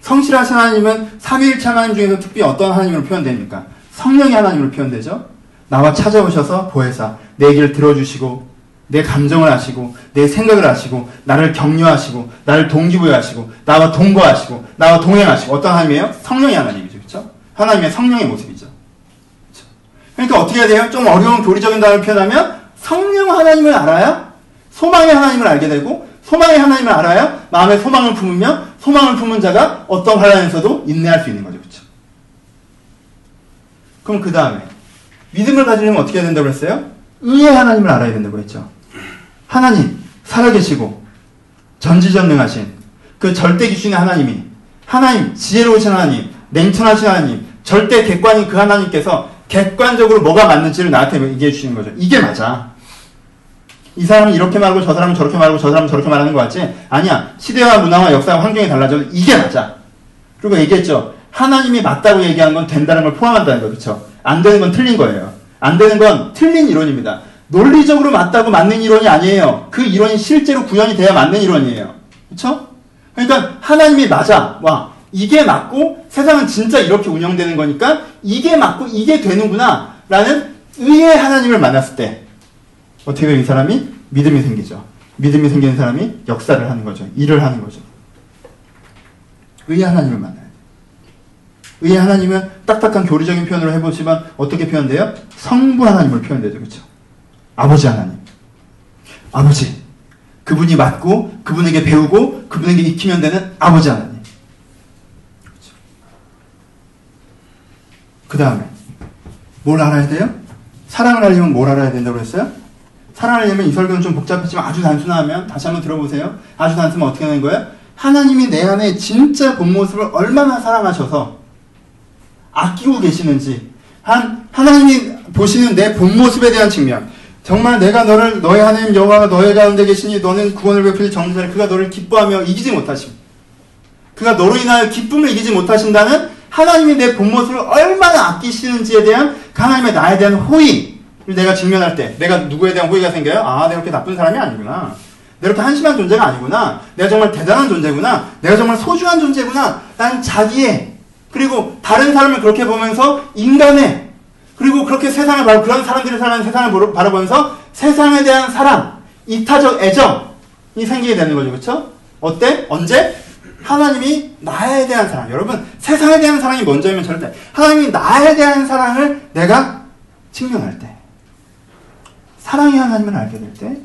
성실하신 하나님은 삼위일체 하나님 중에서 특히 어떤 하나님으로 표현됩니까? 성령의 하나님으로 표현되죠. 나와 찾아오셔서 보혜사 내 얘기를 들어주시고 내 감정을 아시고 내 생각을 아시고 나를 격려하시고 나를 동기부여하시고 나와 동거하시고 나와 동행하시고 어떤 하나님이에요? 성령의 하나님이죠. 그렇죠? 하나님의 성령의 모습이죠. 그렇죠? 그러니까 어떻게 해야 돼요? 좀 어려운 교리적인 단어를 표현하면 성령 하나님을 알아야 소망의 하나님을 알게 되고 소망의 하나님을 알아야 마음에 소망을 품으며 소망을 품은 자가 어떤 환란에서도 인내할 수 있는 거죠. 그렇죠? 그럼 그 다음에 믿음을 가지려면 어떻게 해야 된다고 그랬어요? 의의 하나님을 알아야 된다고 했죠. 하나님 살아계시고 전지전능하신 그 절대 기준의 하나님이 하나님 지혜로우신 하나님 냉천하신 하나님 절대 객관인 그 하나님께서 객관적으로 뭐가 맞는지를 나한테 얘기해 주시는 거죠. 이게 맞아. 이 사람은 이렇게 말하고 저 사람은 저렇게 말하고 저 사람은 저렇게 말하는 거 같지? 아니야. 시대와 문화와 역사와 환경이 달라져도 이게 맞아. 그리고 얘기했죠. 하나님이 맞다고 얘기한 건 된다는 걸 포함한다는 거, 그쵸? 안 되는 건 틀린 거예요. 안 되는 건 틀린 이론입니다. 논리적으로 맞다고 맞는 이론이 아니에요. 그 이론이 실제로 구현이 돼야 맞는 이론이에요. 그쵸? 그러니까 하나님이 맞아. 와. 이게 맞고 세상은 진짜 이렇게 운영되는 거니까 이게 맞고 이게 되는구나. 라는 의의 하나님을 만났을 때 어떻게 돼요? 이 사람이 믿음이 생기죠. 믿음이 생기는 사람이 역사를 하는 거죠. 일을 하는 거죠. 의의 하나님을 만나요. 의의 하나님은 딱딱한 교리적인 표현으로 해보시면 어떻게 표현돼요? 성부 하나님을 표현되죠. 그렇죠? 아버지 하나님. 아버지. 그분이 맞고 그분에게 배우고 그분에게 익히면 되는 아버지 하나님. 그렇죠. 그 다음에 뭘 알아야 돼요? 사랑을 하려면 뭘 알아야 된다고 그랬어요? 사랑하려면 이 설교는 좀 복잡했지만 아주 단순하면 다시 한번 들어보세요. 아주 단순하면 어떻게 하는 거예요? 하나님이 내 안에 진짜 본 모습을 얼마나 사랑하셔서 아끼고 계시는지 한 하나님이 보시는 내 본 모습에 대한 측면 정말 내가 너를 너의 하나님 여호와가 너의 가운데 계시니 너는 구원을 베풀 정사를 그가 너를 기뻐하며 이기지 못하심 그가 너로 인하여 기쁨을 이기지 못하신다는 하나님이 내 본 모습을 얼마나 아끼시는지에 대한 하나님의 나에 대한 호의 내가 직면할 때 내가 누구에 대한 호의가 생겨요? 아, 내가 그렇게 나쁜 사람이 아니구나. 내가 그렇게 한심한 존재가 아니구나. 내가 정말 대단한 존재구나. 내가 정말 소중한 존재구나. 난 자기의 그리고 다른 사람을 그렇게 보면서 인간의 그리고 그렇게 세상을 바라 그런 사람들이 사는 세상을 바라보면서 세상에 대한 사랑, 이타적 애정이 생기게 되는 거죠. 그렇죠? 어때? 언제? 하나님이 나에 대한 사랑. 여러분, 세상에 대한 사랑이 먼저이면 절대 하나님이 나에 대한 사랑을 내가 측면할 때 사랑의 하나님을 알게 될 때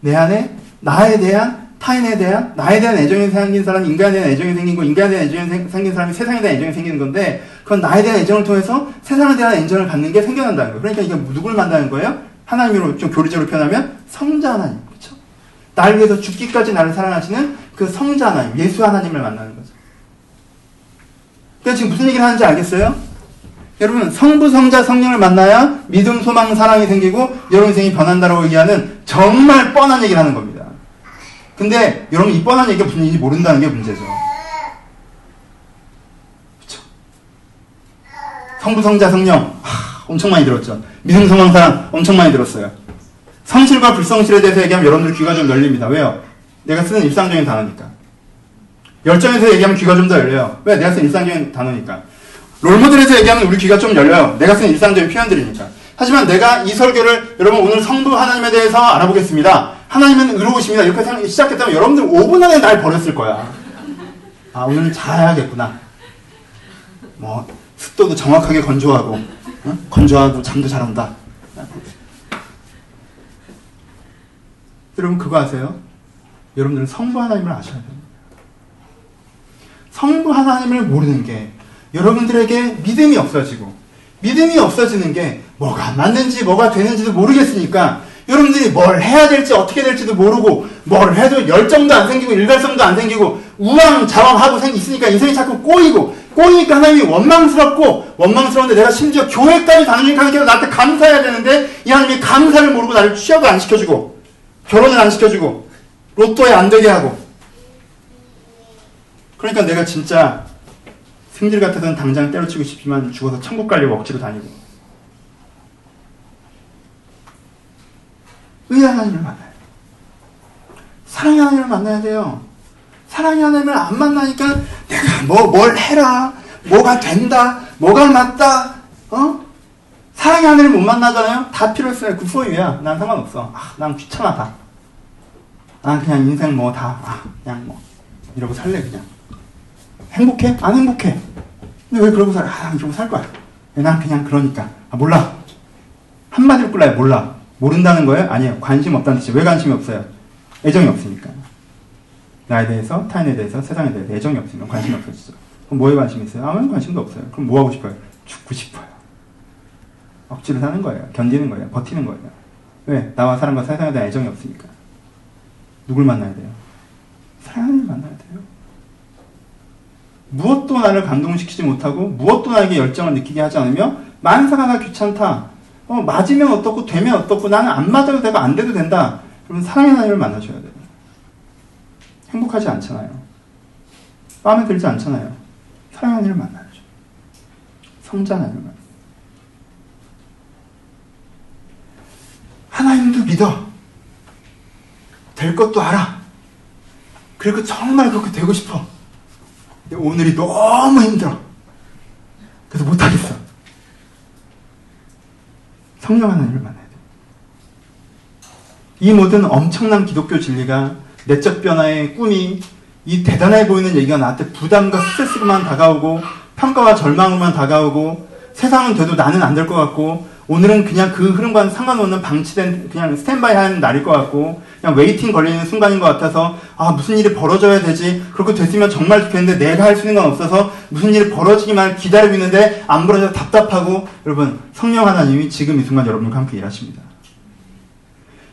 내 안에 나에 대한 타인에 대한 나에 대한 애정이 생긴 사람, 인간에 대한 애정이 생긴 거, 인간에 대한 애정이 생긴 사람이 세상에 대한 애정이 생기는 건데 그건 나에 대한 애정을 통해서 세상에 대한 애정을 갖는 게 생겨난다는 거예요. 그러니까 이게 누굴 만나는 거예요? 하나님으로 좀 교리적으로 표현하면 성자 하나님, 그렇죠? 날 위해서 죽기까지 나를 사랑하시는 그 성자 하나님, 예수 하나님을 만나는 거죠. 그러니까 지금 무슨 얘기를 하는지 알겠어요? 여러분 성부, 성자, 성령을 만나야 믿음, 소망, 사랑이 생기고 여러분 인생이 변한다라고 얘기하는 정말 뻔한 얘기를 하는 겁니다. 근데 여러분 이 뻔한 얘기가 무슨 얘기인지 모른다는 게 문제죠. 그렇죠? 성부, 성자, 성령 하, 엄청 많이 들었죠. 믿음, 소망, 사랑 엄청 많이 들었어요. 성실과 불성실에 대해서 얘기하면 여러분들 귀가 좀 열립니다. 왜요? 내가 쓰는 일상적인 단어니까. 열정에서 얘기하면 귀가 좀 더 열려요. 왜? 내가 쓰는 일상적인 단어니까. 롤모델에서 얘기하면 우리 귀가 좀 열려요. 내가 쓰는 일상적인 표현들이니까. 하지만 내가 이 설교를 여러분 오늘 성부 하나님에 대해서 알아보겠습니다. 하나님은 의로우십니다. 이렇게 생각- 시작했다면 여러분들 5분 안에 날 버렸을 거야. 아 오늘 자야겠구나. 뭐 습도도 정확하게 건조하고 어? 건조하고 잠도 잘 온다. 여러분 그거 아세요? 여러분들은 성부 하나님을 아셔야 돼요. 성부 하나님을 모르는 게 여러분들에게 믿음이 없어지고 믿음이 없어지는 게 뭐가 맞는지 뭐가 되는지도 모르겠으니까 여러분들이 뭘 해야 될지 어떻게 될지도 모르고 뭘 해도 열정도 안 생기고 일갈성도 안 생기고 우왕좌왕하고 생 있으니까 인생이 자꾸 꼬이고 꼬이니까 하나님이 원망스럽고 원망스러운데 내가 심지어 교회까지 다니니까 하나님께서 나한테 감사해야 되는데 이 하나님이 감사를 모르고 나를 취업을 안 시켜주고 결혼을 안 시켜주고 로또에 안 되게 하고. 그러니까 내가 진짜 승질 같아서는 당장 때려치고 싶지만 죽어서 천국 가려고 억지로 다니고 의의 하나님을 만나야 돼요. 사랑의 하나님을 만나야 돼요. 사랑의 하나님을 안 만나니까 내가 뭐 뭘 해라 뭐가 된다 뭐가 맞다 어 사랑의 하나님을 못 만나잖아요. 다 필요 없어요. 그 소유야. 난 상관없어. 아, 난 귀찮아 다. 난 그냥 인생 뭐 다, 아, 그냥 뭐, 이러고 살래, 그냥. 행복해? 안 행복해. 근데 왜 그러고 살아? 아, 난 이러고 살 거야. 난 그냥 그러니까. 아, 몰라. 한마디로 끌라요, 몰라. 모른다는 거예요? 아니에요. 관심 없다는 뜻이에요. 왜 관심이 없어요? 애정이 없으니까. 나에 대해서, 타인에 대해서, 세상에 대해서 애정이 없으면 관심이 없어지죠. 그럼 뭐에 관심이 있어요? 아무 관심도 없어요. 그럼 뭐 하고 싶어요? 죽고 싶어요. 억지로 사는 거예요. 견디는 거예요. 버티는 거예요. 왜? 나와 사람과 세상에 대한 애정이 없으니까. 누굴 만나야 돼요? 사랑하는 만나야 돼요. 무엇도 나를 감동시키지 못하고 무엇도 나에게 열정을 느끼게 하지 않으며 만사가 다 귀찮다. 어, 맞으면 어떻고 되면 어떻고 나는 안 맞아도 되고 안 돼도 된다. 그러면 사랑의 하나님을 만나셔야 돼요. 행복하지 않잖아요. 마음에 들지 않잖아요. 사랑의 하나님을 만나야죠. 성자 하나님을 만나요. 하나님도 믿어. 될 것도 알아. 그리고 정말 그렇게 되고 싶어. 오늘이 너무 힘들어. 그래서 못하겠어. 성령 하나님을 만나야 돼. 이 모든 엄청난 기독교 진리가 내적 변화의 꿈이 이 대단해 보이는 얘기가 나한테 부담과 스트레스로만 다가오고 평가와 절망으로만 다가오고 세상은 돼도 나는 안 될 것 같고 오늘은 그냥 그 흐름과는 상관없는 방치된 그냥 스탠바이 하는 날일 것 같고 그냥 waiting 걸리는 순간인 것 같아서 아 무슨 일이 벌어져야 되지? 그렇게 됐으면 정말 좋겠는데 내가 할 수 있는 건 없어서 무슨 일이 벌어지기만 기다리고 있는데 안 벌어져 답답하고 여러분 성령 하나님이 지금 이 순간 여러분과 함께 일하십니다.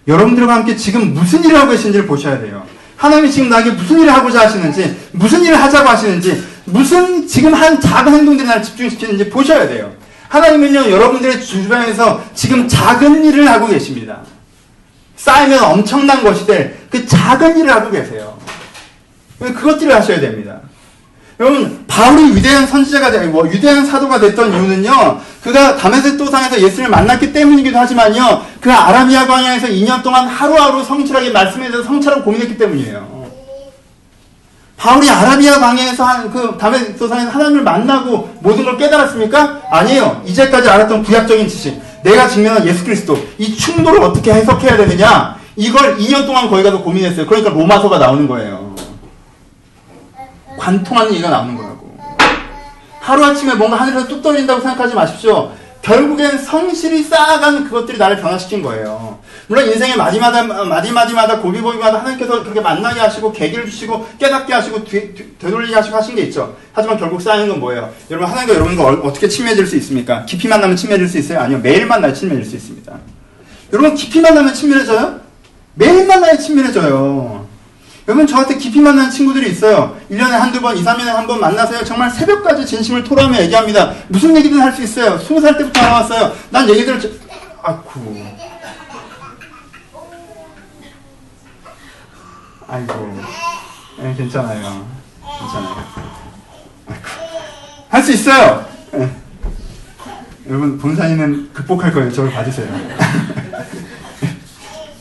여러분들과 함께 지금 무슨 일을 하고 계신지를 보셔야 돼요. 하나님이 지금 나에게 무슨 일을 하고자 하시는지 무슨 일을 하자고 하시는지 무슨 지금 한 작은 행동들이 나를 집중시키는지 보셔야 돼요 하나님은요, 여러분들의 주변에서 지금 작은 일을 하고 계십니다. 쌓이면 엄청난 것이 될 그 작은 일을 하고 계세요. 그것들을 하셔야 됩니다. 여러분, 바울이 위대한 선지자가 되고, 위대한 사도가 됐던 이유는요, 그가 다메섹 도상에서 예수를 만났기 때문이기도 하지만요, 그 아라비아 광야에서 2년 동안 하루하루 성실하게 말씀에 대해서 성찰하고 고민했기 때문이에요. 바울이 아라비아 광야에서 한, 그, 다메섹 도상에서 하나님을 만나고 모든 걸 깨달았습니까? 아니에요. 이제까지 알았던 구약적인 지식. 내가 증명한 예수 그리스도. 이 충돌을 어떻게 해석해야 되느냐? 이걸 2년 동안 거기 가서 고민했어요. 그러니까 로마서가 나오는 거예요. 관통하는 얘기가 나오는 거라고. 하루아침에 뭔가 하늘에서 뚝 떨어진다고 생각하지 마십시오. 결국엔 성실히 쌓아간 그것들이 나를 변화시킨 거예요. 물론 인생의 마디마다, 마디마디마다 고비고비마다 하나님께서 그렇게 만나게 하시고 계기를 주시고 깨닫게 하시고 뒤, 뒤, 되돌리게 하시고 하신 게 있죠. 하지만 결국 쌓이는 건 뭐예요? 여러분 하나님과 여러분과 어, 어떻게 친밀해질 수 있습니까? 깊이 만나면 친밀해질 수 있어요? 아니요. 매일 만나야 친밀해질 수 있습니다. 여러분 깊이 만나면 친밀해져요? 매일 만나야 친밀해져요. 여러분 저한테 깊이 만나는 친구들이 있어요. 1년에 한두 번, 2, 3년에 한 번 만나서요. 정말 새벽까지 진심을 토로하며 얘기합니다. 무슨 얘기든 할 수 있어요. 20살 때부터 알아왔어요. 난 얘기들을 저... 아쿠. 아이고. 예, 괜찮아요. 괜찮아요. 할 수 있어요. 예. 여러분 본사님은 극복할 거예요. 저를 봐주세요.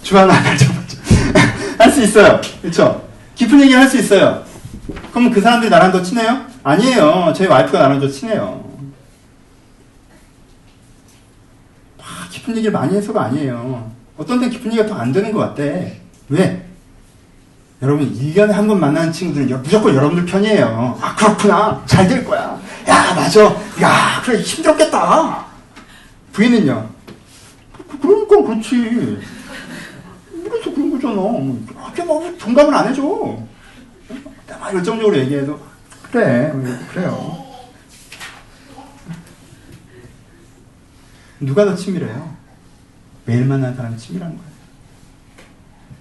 주하나 할수 있어요. 그렇죠? 깊은 얘기를 할 수 있어요. 그럼 그 사람들이 나랑 더 친해요? 아니에요. 제 와이프가 나랑 더 친해요. 막 깊은 얘기를 많이 해서가 아니에요. 어떤 때 깊은 얘기가 더 안 되는 것 같대. 왜? 여러분 1년에 한 번 만나는 친구들은 무조건 여러분들 편이에요. 아 그렇구나. 잘 될 거야. 야 맞아. 야 그래 힘들었겠다. 부인은요? 그, 그러니까 그렇지. 그래서 그런 거잖아. 그게 뭐 동감을 안 해줘. 막 열정적으로 얘기해도 그래 그래요. 누가 더 친밀해요? 매일 만나는 사람이 친밀한 거예요.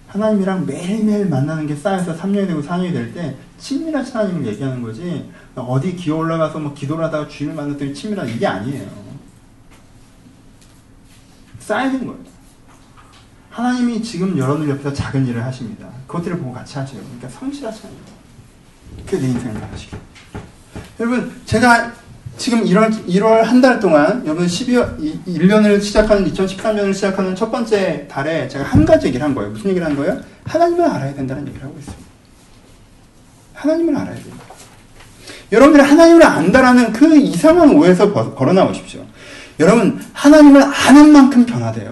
하나님이랑 매일매일 만나는 게 쌓여서 3년이 되고 4년이 될 때 친밀하신 하나님을 얘기하는 거지 어디 기어 올라가서 뭐 기도를 하다가 주님을 만났더니 친밀한 이게 아니에요. 쌓이는 거예요. 하나님이 지금 여러분들 옆에서 작은 일을 하십니다. 그것들을 보고 같이 하세요. 그러니까 성실하셔야 돼요. 그게 내 인생을 하시게. 여러분, 제가 지금 1월, 1월 한 달 동안, 여러분 12월, 1년을 시작하는, 2013년을 시작하는 첫 번째 달에 제가 한 가지 얘기를 한 거예요. 무슨 얘기를 한 거예요? 하나님을 알아야 된다는 얘기를 하고 있습니다. 하나님을 알아야 돼요. 여러분들이 하나님을 안다라는 그 이상한 오해에서 걸어 나오십시오. 여러분, 하나님을 아는 만큼 변화돼요.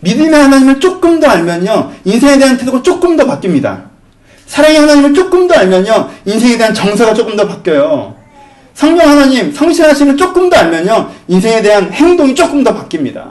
믿음의 하나님을 조금 더 알면요, 인생에 대한 태도가 조금 더 바뀝니다. 사랑의 하나님을 조금 더 알면요, 인생에 대한 정서가 조금 더 바뀌어요. 성령 하나님, 성실하심을 조금 더 알면요, 인생에 대한 행동이 조금 더 바뀝니다.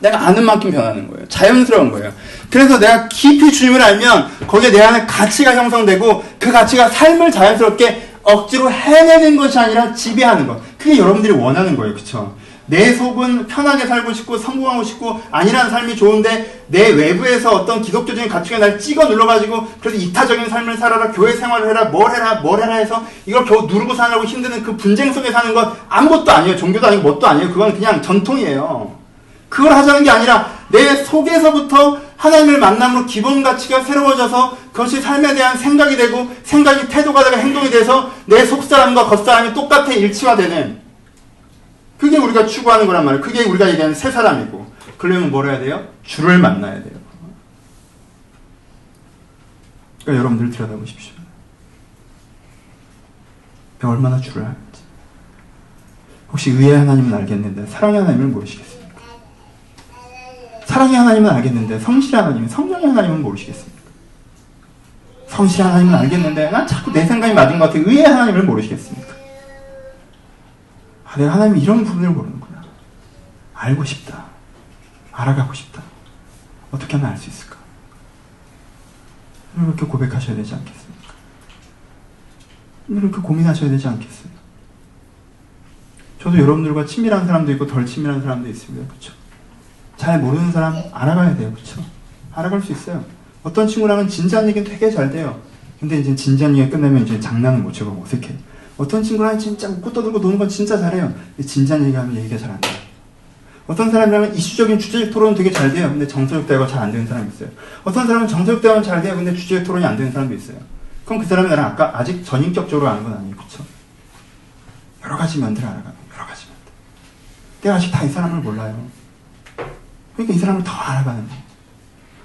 내가 아는 만큼 변하는 거예요. 자연스러운 거예요. 그래서 내가 깊이 주님을 알면 거기에 내 안에 가치가 형성되고 그 가치가 삶을 자연스럽게 억지로 해내는 것이 아니라 지배하는 것. 그게 여러분들이 원하는 거예요. 그쵸? 내 속은 편하게 살고 싶고 성공하고 싶고 아니라는 삶이 좋은데 내 외부에서 어떤 기독교적인 가치가 날 찍어 눌러가지고 그래서 이타적인 삶을 살아라 교회 생활을 해라 뭘 해라 뭘 해라 해서 이걸 겨우 누르고 사느라고 힘드는 그 분쟁 속에 사는 건 아무것도 아니에요. 종교도 아니고 뭣도 아니에요. 그건 그냥 전통이에요. 그걸 하자는 게 아니라 내 속에서부터 하나님을 만남으로 기본 가치가 새로워져서 그것이 삶에 대한 생각이 되고 생각이 태도가 되고 행동이 돼서 내 속사람과 겉사람이 똑같아 일치화되는 그게 우리가 추구하는 거란 말이에요. 그게 우리가 얘기하는 새 사람이고. 그러려면 뭘 해야 돼요? 주를 만나야 돼요. 그러니까 여러분들 들여다보십시오. 얼마나 주를 알지? 혹시 의의 하나님은 알겠는데 사랑의 하나님을 모르시겠습니까? 사랑의 하나님은 알겠는데 성실의 하나님, 성령의 하나님은 모르시겠습니까? 성실의 하나님은 알겠는데 난 자꾸 내 생각이 맞은 것 같아. 의의 하나님을 모르시겠습니까? 아, 내가 하나님 이런 부분을 모르는구나. 알고 싶다. 알아가고 싶다. 어떻게 하면 알 수 있을까? 이렇게 고백하셔야 되지 않겠습니까? 이렇게 고민하셔야 되지 않겠어요? 저도 여러분들과 친밀한 사람도 있고 덜 친밀한 사람도 있습니다. 그렇죠? 잘 모르는 사람 알아가야 돼요. 그렇죠? 알아갈 수 있어요. 어떤 친구랑은 진지한 얘기는 되게 잘 돼요. 근데 이제 진지한 얘기 끝나면 이제 장난을 못 쳐고 어색해. 어떤 친구랑 진짜 웃고 떠들고 노는 건 진짜 잘해요. 진지한 얘기하면 얘기가 잘 안 돼요. 어떤 사람이랑은 이슈적인 주제적 토론은 되게 잘 돼요. 근데 정서적 대화가 잘 안 되는 사람이 있어요. 어떤 사람은 정서적 대화는 잘 돼요. 근데 주제적 토론이 안 되는 사람도 있어요. 그럼 그 사람이 나랑 아까 아직 전인격적으로 아는 건 아니에요. 그쵸? 여러 가지 면들을 알아가는 여러 가지 면들. 내가 아직 다 이 사람을 몰라요. 그러니까 이 사람을 더 알아가는 거예요.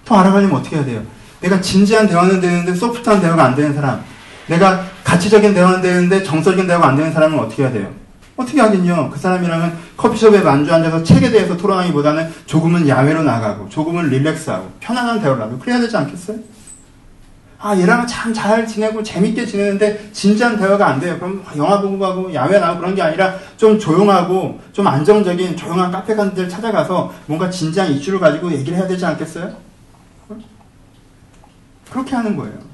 더 알아가려면 어떻게 해야 돼요? 내가 진지한 대화는 되는데 소프트한 대화가 안 되는 사람. 내가 가치적인 대화는 되는데 정서적인 대화가 안 되는 사람은 어떻게 해야 돼요? 어떻게 하긴요. 그 사람이랑은 커피숍에 만주 앉아서 책에 대해서 토론하기보다는 조금은 야외로 나가고 조금은 릴렉스하고 편안한 대화를 하고 그래야 되지 않겠어요? 아 얘랑은 참 잘 지내고 재밌게 지내는데 진지한 대화가 안 돼요. 그럼 영화 보고 가고 야외 나가고 그런 게 아니라 좀 조용하고 좀 안정적인 조용한 카페 같은 데를 찾아가서 뭔가 진지한 이슈를 가지고 얘기를 해야 되지 않겠어요? 그렇게 하는 거예요.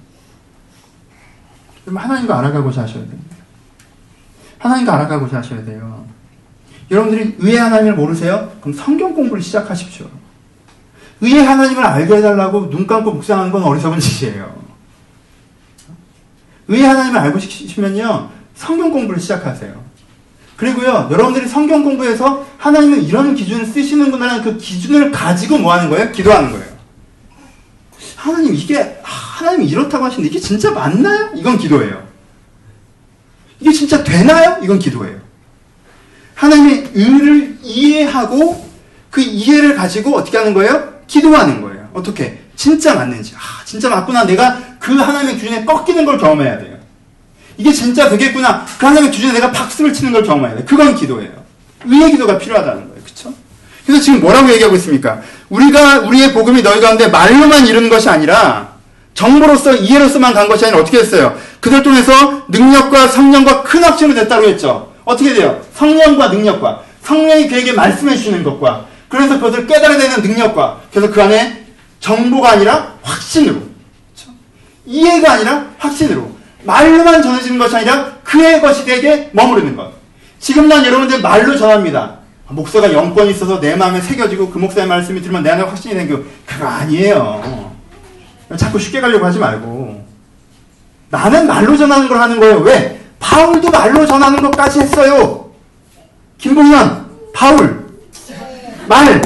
그럼 하나님과 알아가고자 하셔야 됩니다. 하나님과 알아가고자 하셔야 돼요. 여러분들이 의의 하나님을 모르세요? 그럼 성경 공부를 시작하십시오. 의의 하나님을 알게 해달라고 눈 감고 묵상하는 건 어리석은 짓이에요. 의의 하나님을 알고 싶으면요, 성경 공부를 시작하세요. 그리고요, 여러분들이 성경 공부에서 하나님은 이런 기준을 쓰시는구나라는 그 기준을 가지고 뭐 하는 거예요? 기도하는 거예요. 하나님, 이게, 하나님이 이렇다고 하시는데 이게 진짜 맞나요? 이건 기도예요. 이게 진짜 되나요? 이건 기도예요. 하나님의 의를 이해하고 그 이해를 가지고 어떻게 하는 거예요? 기도하는 거예요. 어떻게? 진짜 맞는지. 아, 진짜 맞구나. 내가 그 하나님의 기준에 꺾이는 걸 경험해야 돼요. 이게 진짜 되겠구나. 그 하나님의 기준에 내가 박수를 치는 걸 경험해야 돼. 그건 기도예요. 의의 기도가 필요하다는 거예요. 그래서 지금 뭐라고 얘기하고 있습니까? 우리가, 우리의 복음이 너희 가운데 말로만 이루는 것이 아니라 정보로서 이해로서만 간 것이 아니라 어떻게 됐어요? 그들 통해서 능력과 성령과 큰 확증이 됐다고 했죠. 어떻게 돼요? 성령과 능력과 성령이 그에게 말씀해 주시는 것과 그래서 그것을 깨달아내는 능력과 그래서 그 안에 정보가 아니라 확신으로 그렇죠? 이해가 아니라 확신으로 말로만 전해지는 것이 아니라 그의 것이 되게 머무르는 것. 지금 난 여러분들 말로 전합니다. 목사가 영권이 있어서 내 마음에 새겨지고 그 목사의 말씀이 들으면 내 안에 확신이 생겨. 그거 아니에요. 자꾸 쉽게 가려고 하지 말고. 나는 말로 전하는 걸 하는 거예요. 왜? 바울도 말로 전하는 것까지 했어요. 김봉현, 바울, 말,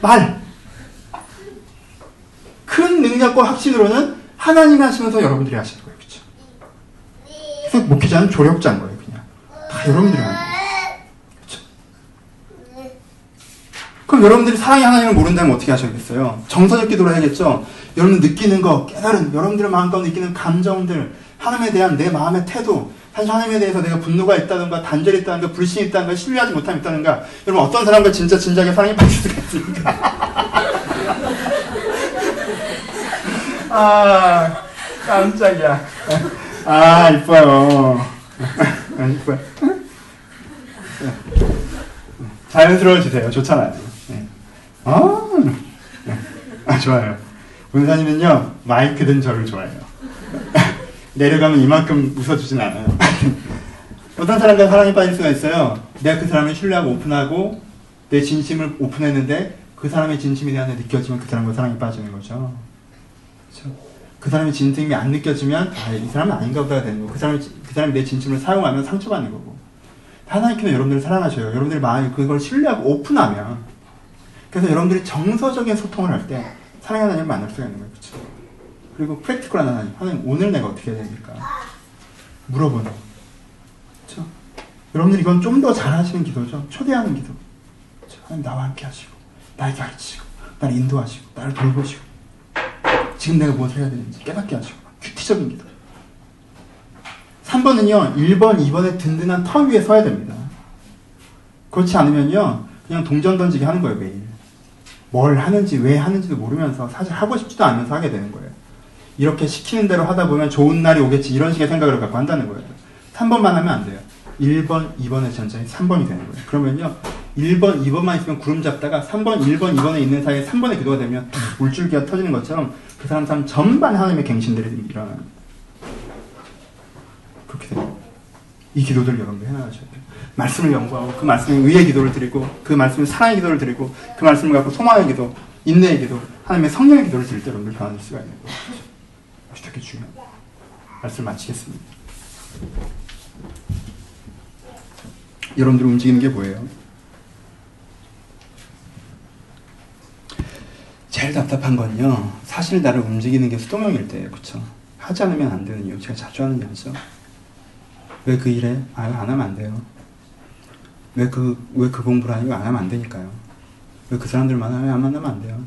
말. 큰 능력과 확신으로는 하나님이 하시면서 여러분들이 하시는 거예요. 그렇죠? 목회자는 조력자인 거예요. 그냥. 다 여러분들이 하는 거예요. 그렇죠? 그럼 여러분들이 사랑의 하나님을 모른다면 어떻게 하셔야겠어요? 정서적 기도를 해야겠죠? 여러분 느끼는 거, 깨달은, 여러분들의 마음 가운데 느끼는 감정들, 하나님에 대한 내 마음의 태도, 사실 하나님에 대해서 내가 분노가 있다든가, 단절이 있다든가, 불신이 있다든가, 신뢰하지 못함이 있다든가, 여러분 어떤 사람과 진짜 진작에 사랑에 빠질 수가 있습니까? 아, 깜짝이야. 아, 이뻐요. 아, 이뻐요. 자연스러워지세요. 좋잖아요. 네. 아, 아, 좋아요. 본사님은요, 마이크 든 저를 좋아해요. 내려가면 이만큼 웃어주진 않아요. 어떤 사람과 사랑에 빠질 수가 있어요. 내가 그 사람을 신뢰하고 오픈하고 내 진심을 오픈했는데 그 사람의 진심이 내 안에 느껴지면 그 사람과 사랑에 빠지는 거죠. 그렇죠? 그 사람의 진심이 안 느껴지면 아, 이 사람은 아닌가 보다 되는 거고 그 사람이 그 사람이 내 진심을 사용하면 상처받는 거고 하나님께서 여러분들을 사랑하셔요. 여러분들이 마음이 그걸 신뢰하고 오픈하면 그래서 여러분들이 정서적인 소통을 할 때 사랑의 하나님을 만날 수가 있는 거예요. 그렇죠? 그리고 프랙티컬한 하나님, 하나님 오늘 내가 어떻게 해야 됩니까? 물어보는 그렇죠? 여러분들 이건 좀 더 잘하시는 기도죠. 초대하는 기도. 그렇죠? 하나님 나와 함께 하시고 나에게 가르치시고 나를 인도하시고 나를 돌보시고 지금 내가 무엇을 해야 되는지 깨닫게 하시고 큐티적인 기도. 3번은요, 1번, 2번의 든든한 터 위에 서야 됩니다. 그렇지 않으면요, 그냥 동전 던지기 하는 거예요, 매일. 뭘 하는지, 왜 하는지도 모르면서 사실 하고 싶지도 않으면서 하게 되는 거예요. 이렇게 시키는 대로 하다 보면 좋은 날이 오겠지, 이런 식의 생각을 갖고 한다는 거예요. 3번만 하면 안 돼요. 1번, 2번의 전장이 3번이 되는 거예요. 그러면요, 1번, 2번만 있으면 구름 잡다가 3번, 1번, 2번에 있는 사이에 3번의 기도가 되면 탁 물줄기가 터지는 것처럼 그 사람 삶 전반 하나님의 갱신들이 일어나는 그렇게 돼요. 이 기도들 여러분들 해나가셔야 돼요. 말씀을 연구하고 그 말씀에 의의 기도를 드리고 그 말씀에 사랑의 기도를 드리고 그 말씀을 갖고 소망의 기도, 인내의 기도, 하나님의 성령의 기도를 드릴 때 여러분들 변화될 수가 있는 거죠. 이것이 되게 중요해요. 말씀 마치겠습니다. 여러분들 움직이는 게 뭐예요? 제일 답답한 건요. 사실 나를 움직이는 게 수동형일 때예요. 그쵸? 하지 않으면 안 되는 이유. 제가 자주 하는 얘기죠. 왜 그 일에? 아, 안 하면 안 돼요. 왜 그, 왜 그 공부를 하니까 안 하면 안 되니까요. 왜 그 사람들 만나면 안 만나면 안 돼요.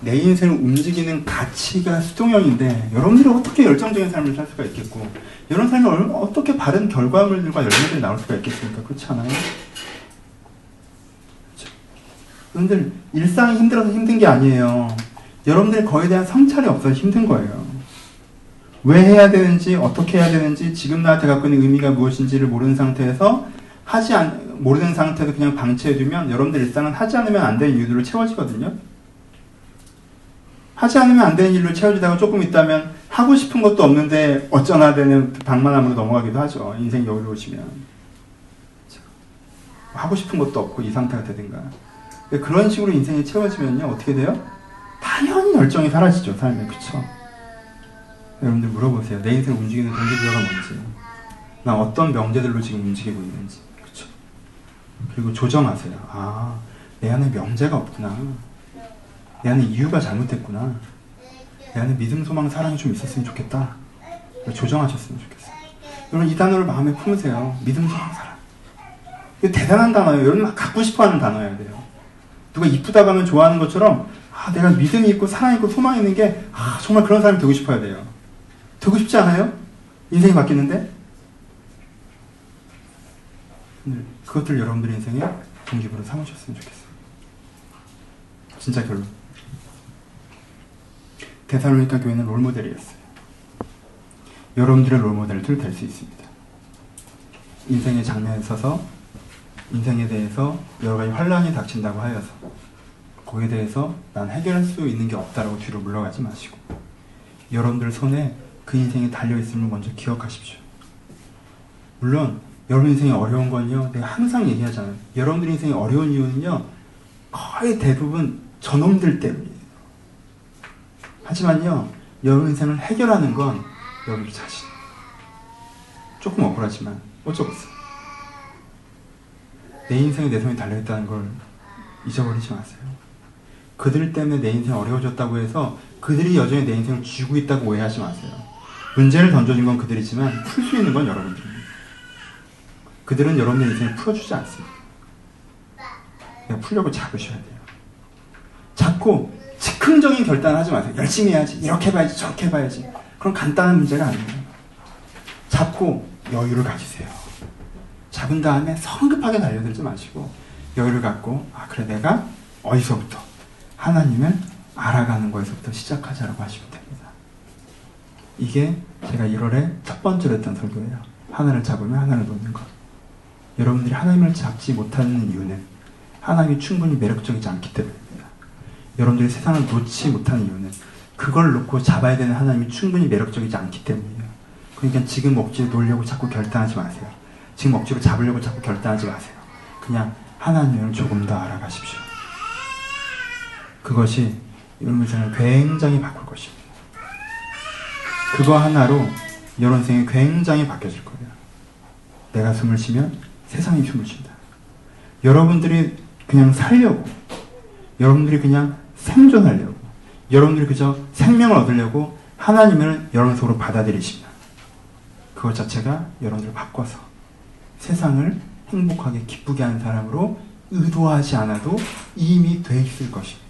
내 인생을 움직이는 가치가 수동형인데, 여러분들이 어떻게 열정적인 삶을 살 수가 있겠고, 이런 삶이 얼- 어떻게 바른 결과물들과 열매들이 나올 수가 있겠습니까? 그렇지 않아요? 여러분들 일상이 힘들어서 힘든 게 아니에요. 여러분들 거에 대한 성찰이 없어서 힘든 거예요. 왜 해야 되는지 어떻게 해야 되는지 지금 나한테 갖고 있는 의미가 무엇인지를 모르는 상태에서 하지 않 모르는 상태에서 그냥 방치해두면 여러분들 일상은 하지 않으면 안 되는 이유들로 채워지거든요. 하지 않으면 안 되는 일로 채워지다가 조금 있다면 하고 싶은 것도 없는데 어쩌나 되는 방만함으로 넘어가기도 하죠. 인생 여유로우시면 하고 싶은 것도 없고 이 상태가 되든가 그런 식으로 인생이 채워지면요 어떻게 돼요? 당연히 열정이 사라지죠 삶에 그쵸? 여러분들 물어보세요 내 인생 움직이는 동기부여가 뭔지 나 어떤 명제들로 지금 움직이고 있는지 그리고 조정하세요. 아 내 안에 명제가 없구나. 내 안에 이유가 잘못됐구나. 내 안에 믿음, 소망, 사랑이 좀 있었으면 좋겠다. 조정하셨으면 좋겠어요. 여러분 이 단어를 마음에 품으세요. 믿음, 소망, 사랑. 이거 대단한 단어예요. 여러분 갖고 싶어 하는 단어여야 돼요. 누가 이쁘다고 하면 좋아하는 것처럼 아, 내가 믿음이 있고 사랑이 있고 소망이 있는 게 아, 정말 그런 사람이 되고 싶어야 돼요. 되고 싶지 않아요? 인생이 바뀌는데? 그것들 여러분들 인생에 동기부로 삼으셨으면 좋겠어요. 진짜 결론. 데살로니카 교회는 롤모델이었어요. 여러분들의 롤모델들 될 수 있습니다. 인생의 장면에 서서 인생에 대해서 여러 가지 환란이 닥친다고 하여서 거기에 대해서 난 해결할 수 있는 게 없다라고 뒤로 물러가지 마시고 여러분들 손에 그 인생이 달려있음을 먼저 기억하십시오. 물론 여러분 인생이 어려운 건요 내가 항상 얘기하잖아요. 여러분들 인생이 어려운 이유는요 거의 대부분 저놈들 때문이에요. 하지만요 여러분 인생을 해결하는 건 여러분 자신. 조금 억울하지만 어쩌겠어. 내 인생에 내 손이 달려있다는 걸 잊어버리지 마세요. 그들 때문에 내 인생이 어려워졌다고 해서 그들이 여전히 내 인생을 쥐고 있다고 오해하지 마세요. 문제를 던져준 건 그들이지만 풀 수 있는 건 여러분들입니다. 그들은 여러분의 인생을 풀어주지 않습니다. 내가 풀려고 잡으셔야 돼요. 자꾸 즉흥적인 결단을 하지 마세요. 열심히 해야지. 이렇게 해봐야지. 저렇게 해봐야지. 그런 간단한 문제가 아니에요. 잡고 여유를 가지세요. 잡은 다음에 성급하게 달려들지 마시고 여유를 갖고 아 그래 내가 어디서부터 하나님을 알아가는 거에서부터 시작하자라고 하시면 됩니다. 이게 제가 1월에 첫 번째로 했던 설교예요. 하나를 잡으면 하나를 놓는 것. 여러분들이 하나님을 잡지 못하는 이유는 하나님이 충분히 매력적이지 않기 때문입니다. 여러분들이 세상을 놓지 못하는 이유는 그걸 놓고 잡아야 되는 하나님이 충분히 매력적이지 않기 때문이에요. 그러니까 지금 억지로 놓으려고 자꾸 결단하지 마세요. 지금 억지로 잡으려고 자꾸 결단하지 마세요. 그냥 하나님을 조금 더 알아가십시오. 그것이 여러분 인생을 굉장히 바꿀 것입니다. 그거 하나로 여러분 인생이 굉장히 바뀌어질 거예요. 내가 숨을 쉬면 세상이 숨을 쉰다. 여러분들이 그냥 살려고, 여러분들이 그냥 생존하려고, 여러분들이 그저 생명을 얻으려고 하나님을 여러분 속으로 받아들이시면 그것 자체가 여러분들을 바꿔서 세상을 행복하게 기쁘게 하는 사람으로 의도하지 않아도 이미 돼 있을 것입니다.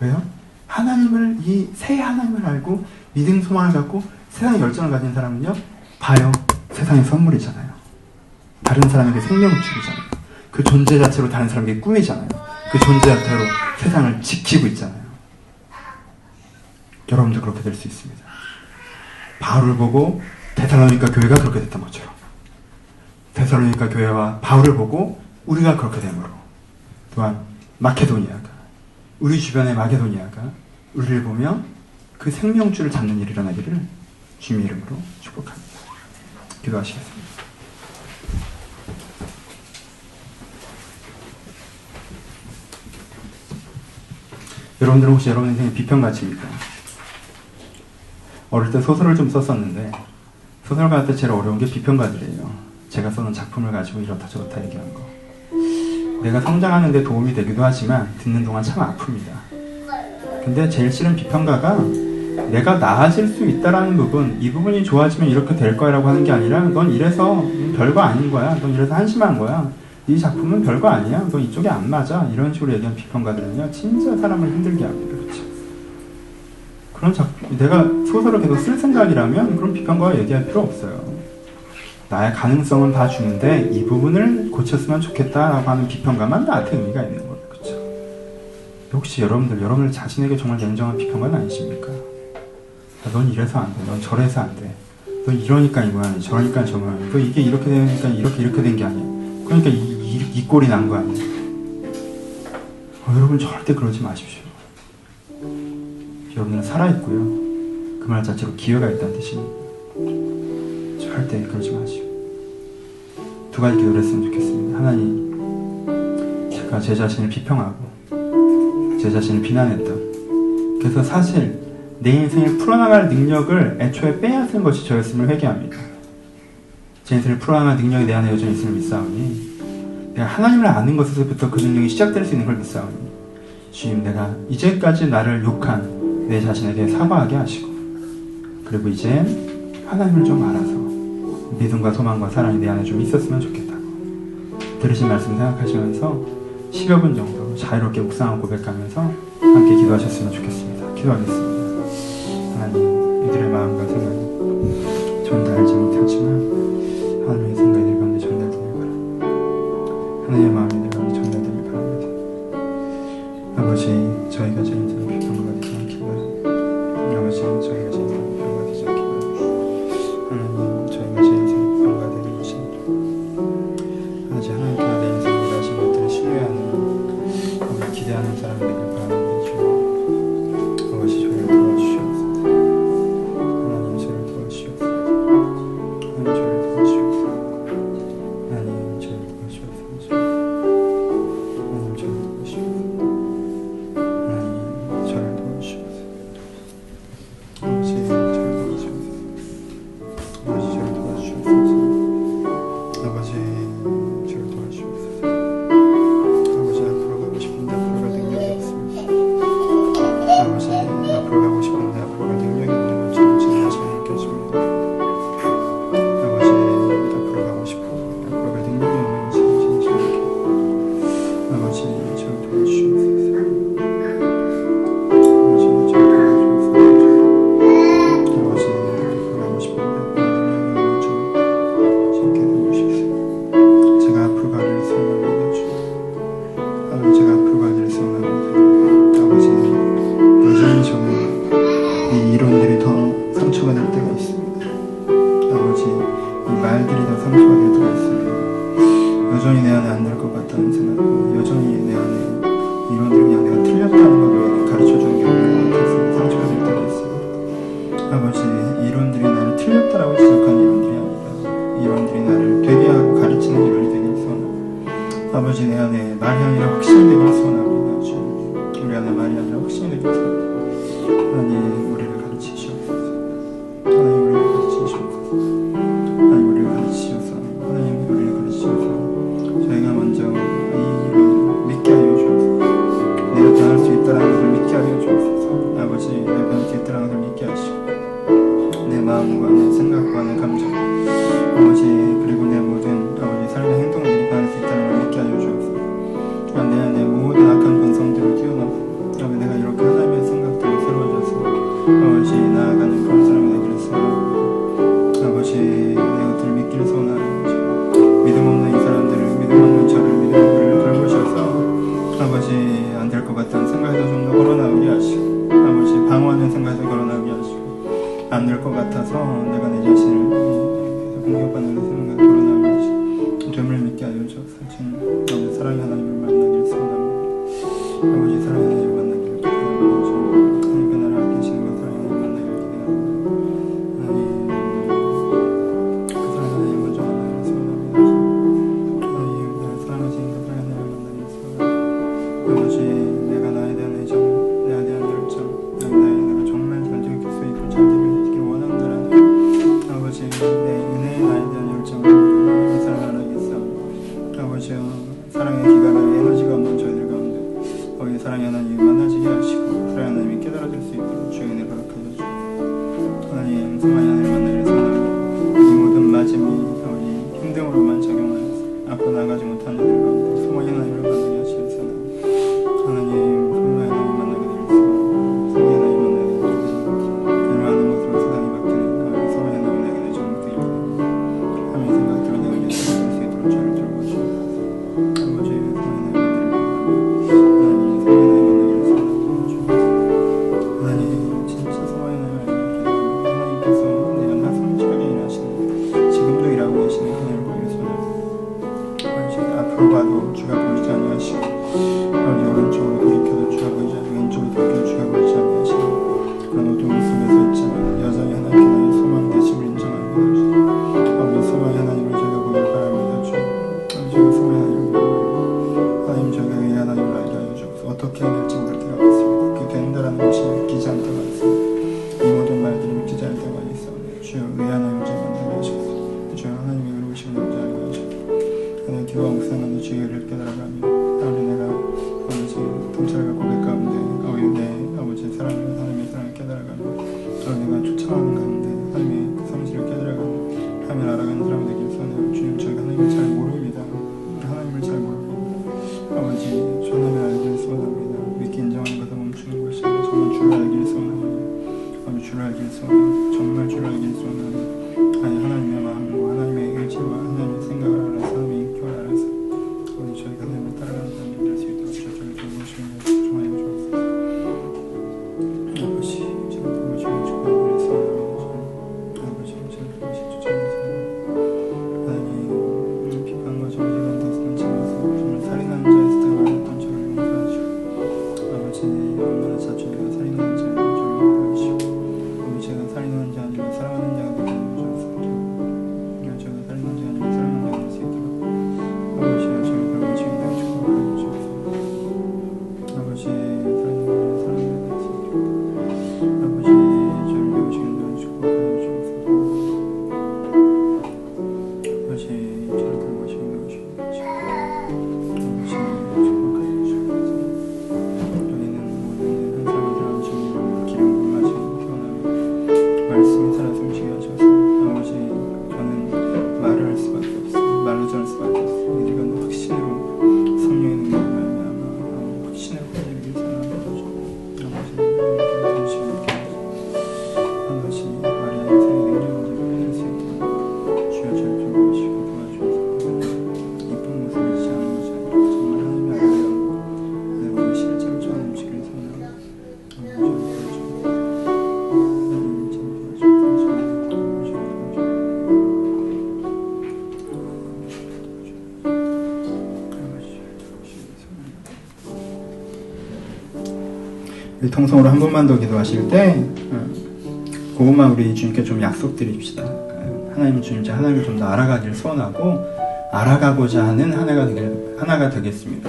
왜요? 하나님을 이 새 하나님을 알고 믿음 소망을 갖고 세상의 열정을 가진 사람은요. 봐요. 세상의 선물이잖아요. 다른 사람에게 생명을 주잖아요. 그 존재 자체로 다른 사람에게 꿈이잖아요. 그 존재 자체로 세상을 지키고 있잖아요. 여러분도 그렇게 될 수 있습니다. 바울을 보고 데살로니가 교회가 그렇게 됐던 것처럼 데살로니가 교회와 바울을 보고 우리가 그렇게 되므로 또한 마케도니아가 우리 주변의 마케도니아가 우리를 보며 그 생명줄을 잡는 일이 일어나기를 주님의 이름으로 축복합니다. 기도하시겠습니다. 여러분들은 혹시 여러분 인생에 비평 가치입니까? 어릴 때 소설을 좀 썼었는데 소설가 때 제일 어려운 게 비평가들이에요. 제가 써놓은 작품을 가지고 이렇다 저렇다 얘기하는 거. 내가 성장하는 데 도움이 되기도 하지만 듣는 동안 참 아픕니다. 근데 제일 싫은 비평가가 내가 나아질 수 있다라는 부분, 이 부분이 좋아지면 이렇게 될 거야라고 하는 게 아니라 넌 이래서 별거 아닌 거야. 넌 이래서 한심한 거야. 네 작품은 별거 아니야. 너 이쪽에 안 맞아. 이런 식으로 얘기하는 비평가들은요. 진짜 사람을 힘들게 합니다. 그렇죠? 그런 작품, 내가 소설을 계속 쓸 생각이라면 그런 비평가와 얘기할 필요 없어요. 나의 가능성은 다 주는데 이 부분을 고쳤으면 좋겠다라고 하는 비평가만 나한테 의미가 있는 거예요. 그렇죠? 혹시 여러분들, 여러분들 자신에게 정말 냉정한 비평가는 아니십니까? 야, 넌 이래서 안 돼. 넌 저래서 안 돼. 넌 이러니까 이거 아니야. 저러니까 저거 아니야. 너 이게 이렇게 되니까 이렇게 이렇게 된 게 아니야. 그러니까 이, 이, 이 꼴이 난 거 아니에요? 어, 여러분 절대 그러지 마십시오. 여러분은 살아있고요. 그 말 자체로 기회가 있다는 뜻이니 절대 그러지 마시고 두 가지 기도를 했으면 좋겠습니다. 하나님, 제가 제 자신을 비평하고 제 자신을 비난했던 그래서 사실 내 인생을 풀어나갈 능력을 애초에 빼앗은 것이 저였음을 회개합니다. 제 인생을 풀어나갈 능력이 내 안에 여전히 있음을 믿사오니 하나님을 아는 것에서부터 그 능력이 시작될 수 있는 걸 믿사오니 주님 내가 이제까지 나를 욕한 내 자신에게 사과하게 하시고 그리고 이제 하나님을 좀 알아서 믿음과 소망과 사랑이 내 안에 좀 있었으면 좋겠다고 들으신 말씀 생각하시면서 10여 분 정도 자유롭게 묵상하고 고백하면서 함께 기도하셨으면 좋겠습니다. 기도하겠습니다. 하나님 이들의 마음과 생각 그만 하나님 만나게 소원하고 이 모든 맞음이 더위 힘듦으로만 적용하여서 앞으로 나가지 못한 자들과 통성으로 한 번만 더 기도하실 때 어, 그것만 우리 주님께 좀 약속드립시다. 어, 하나님 주님, 제 하나님을 좀 더 알아가길 소원하고 알아가고자 하는 하나가 되길 하나가 되겠습니다.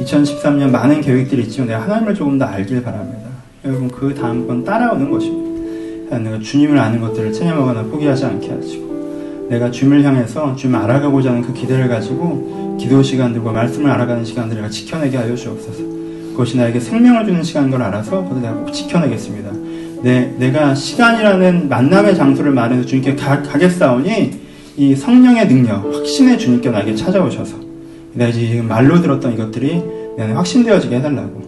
2013년 많은 계획들이 있지만 내가 하나님을 조금 더 알길 바랍니다. 여러분 그 다음 건 따라오는 것입니다. 내가 주님을 아는 것들을 체념하거나 포기하지 않게 하시고 내가 주님을 향해서 주님을 알아가고자 하는 그 기대를 가지고 기도 시간들과 말씀을 알아가는 시간들을 지켜내게 하여 주옵소서. 그것이 나에게 생명을 주는 시간인 걸 알아서 그것을 내가 꼭 지켜내겠습니다. 내, 내가 시간이라는 만남의 장소를 마련해서 주님께 가, 가겠사오니 이 성령의 능력, 확신의 주님께 나에게 찾아오셔서 내가 지금 말로 들었던 이것들이 내 안에 확신되어지게 해달라고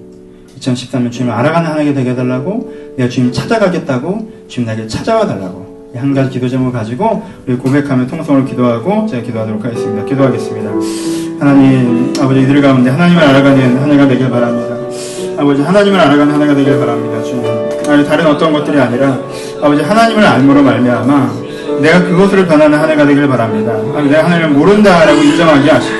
2013년 주님을 알아가는 하나가 되게 해달라고 내가 주님 찾아가겠다고 주님 나에게 찾아와 달라고 이한 가지 기도 제목을 가지고 우리 고백하며 통성으로 기도하고 제가 기도하도록 하겠습니다. 기도하겠습니다. 하나님 아버지 이들 가운데 하나님을 알아가는 하나가 되길 바랍니다. 아버지 하나님을 알아가는 하나가 되길 바랍니다. 주님 다른 어떤 것들이 아니라 아버지 하나님을 알므로 말미암아 내가 그것으로 변하는 한 해가 되길 바랍니다. 아니, 내가 하나님을 모른다라고 인정하게 하시고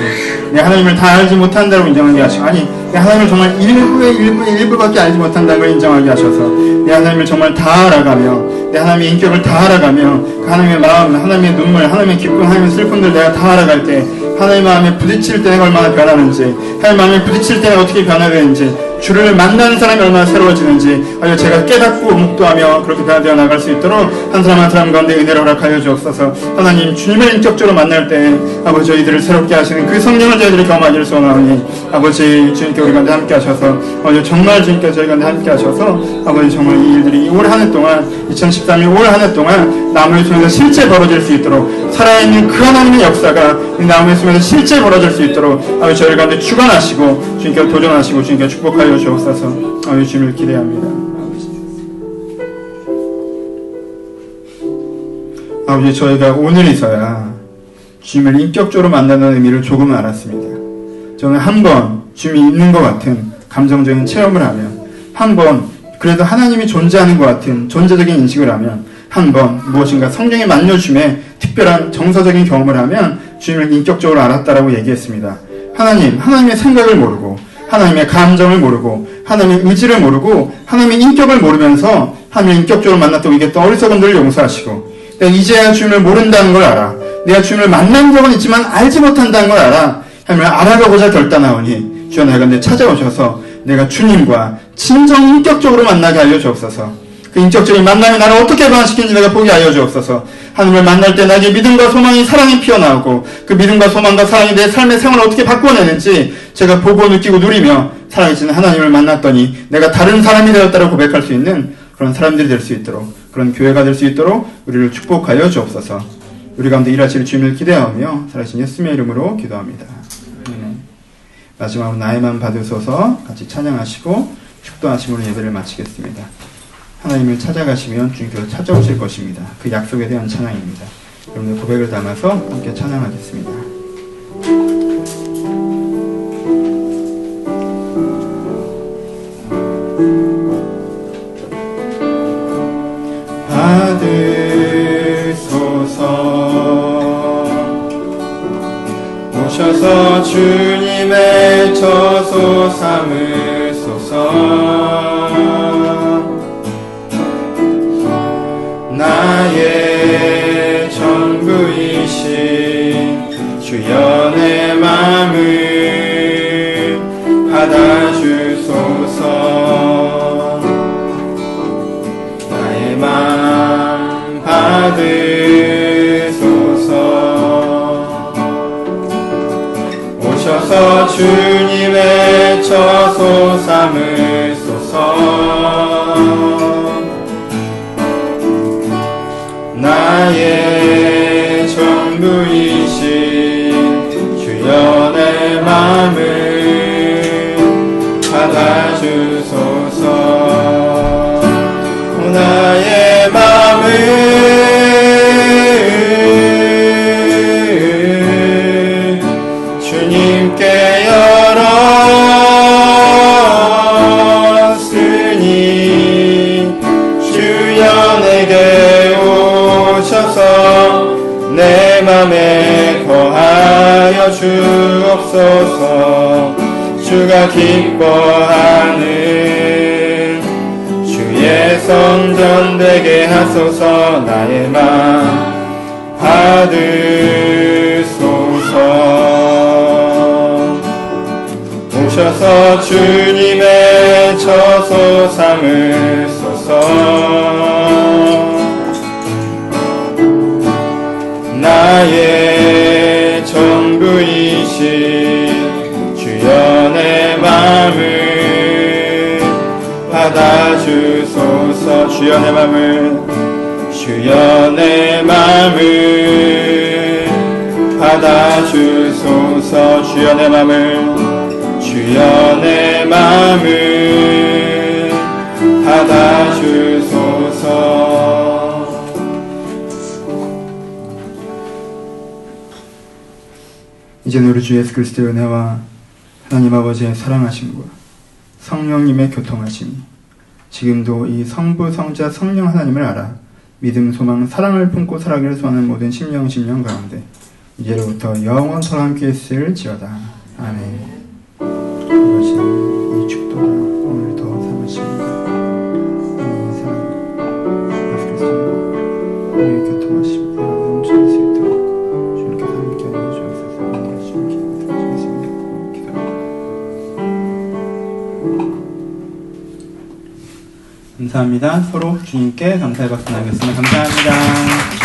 내가 하나님을 다 알지 못한다고 인정하게 하시고 아니 내가 하나님을 정말 일부의 일부의 일부밖에 알지 못한다는 걸 인정하게 하셔서 내가 하나님을 정말 다 알아가며 내 하나님의 인격을 다 알아가며 그 하나님의 마음, 하나님의 눈물, 하나님의 기쁨, 하나님의 슬픔들 내가 다 알아갈 때 하나님의 마음에 부딪힐 때 내가 얼마나 변하는지 하나님의 마음에 부딪힐 때 내가 어떻게 변화되는지 주를 만나는 사람이 얼마나 새로워지는지 아유 제가 깨닫고 묵도하며 그렇게 변화되어 나갈 수 있도록 한 사람 한 사람 가운데 은혜를 허락하여 주옵소서. 하나님 주님을 인격적으로 만날 때 아버지 저희들을 새롭게 하시는 그 성령을 저희들이 경험하기를 소원하오니 아버지 주님께 우리 가운데 함께 하셔서 아버지 정말 주님께 저희 가운데 함께 하셔서 아버지 정말 이 일들이 올 한 해 동안 2013년 올 한 해 동안 나무의 숨에서 실제 벌어질 수 있도록 살아있는 그 하나님의 역사가 이 나무의 숨에서 실제 벌어질 수 있도록 아버지 저희 가운데 주관하시고 주님께 도전하시고 주님께 축복하여 주옵소서. 아버지 주님을 기대합니다. 아버지 저희가 오늘이서야 주님을 인격적으로 만나는 의미를 조금 알았습니다. 저는 한 번 주님이 있는 것 같은 감정적인 체험을 하면 한 번 그래도 하나님이 존재하는 것 같은 존재적인 인식을 하면 한 번 무엇인가 성경의 만녀주심에 특별한 정서적인 경험을 하면 주님을 인격적으로 알았다라고 얘기했습니다. 하나님, 하나님의 생각을 모르고 하나님의 감정을 모르고 하나님의 의지를 모르고 하나님의 인격을 모르면서 하나님을 인격적으로 만났다고 이겼던 어리석은 들을 용서하시고 내가 이제야 주님을 모른다는 걸 알아. 내가 주님을 만난 적은 있지만 알지 못한다는 걸 알아. 하나님을 알아가고자 결단하오니 주여 내가 근데 찾아오셔서 내가 주님과 진정 인격적으로 만나게 하여 주옵소서. 그 인격적인 만남이 나를 어떻게 변화시키는지 내가 보게 하여 주옵소서. 하나님을 만날 때 나에게 믿음과 소망이 사랑이 피어나오고 그 믿음과 소망과 사랑이 내 삶의 생활을 어떻게 바꿔내는지 제가 보고 느끼고 누리며 살아계신 하나님을 만났더니 내가 다른 사람이 되었다고 고백할 수 있는 그런 사람들이 될 수 있도록 그런 교회가 될 수 있도록 우리를 축복하여 주옵소서. 우리 가운데 일하실 주님을 기대하며 살아신 예수님의 이름으로 기도합니다. 마지막으로 나의만 받으소서 같이 찬양하시고 축도하심으로 예배를 마치겠습니다. 하나님을 찾아가시면 주님께서 찾아오실 것입니다. 그 약속에 대한 찬양입니다. 여러분의 고백을 담아서 함께 찬양하겠습니다. 주님의 저소 삼으소서 주님의 저소 삼으 주옵소서 주가 기뻐하는 주의 성전 되게 하소서 나의 맘 받으소서. 오셔서 주님의 저소 삼으소서 받아주소서. 주여 내 맘을 주여 내 맘을 받아주소서. 주여 내 맘을 주여 내 맘을 받아주소서. 이제는 우리 주 예수 그리스도의 은혜와 하나님 아버지의 사랑하심과 성령님의 교통하심이 지금도 이 성부 성자 성령 하나님을 알아 믿음 소망 사랑을 품고 살아가기를 소원하는 모든 심령 심령 가운데 이제로부터 영원토록 함께 있을 지어다. 아멘 감사합니다. 서로 주님께 감사의 박수 나겠습니다. 감사합니다.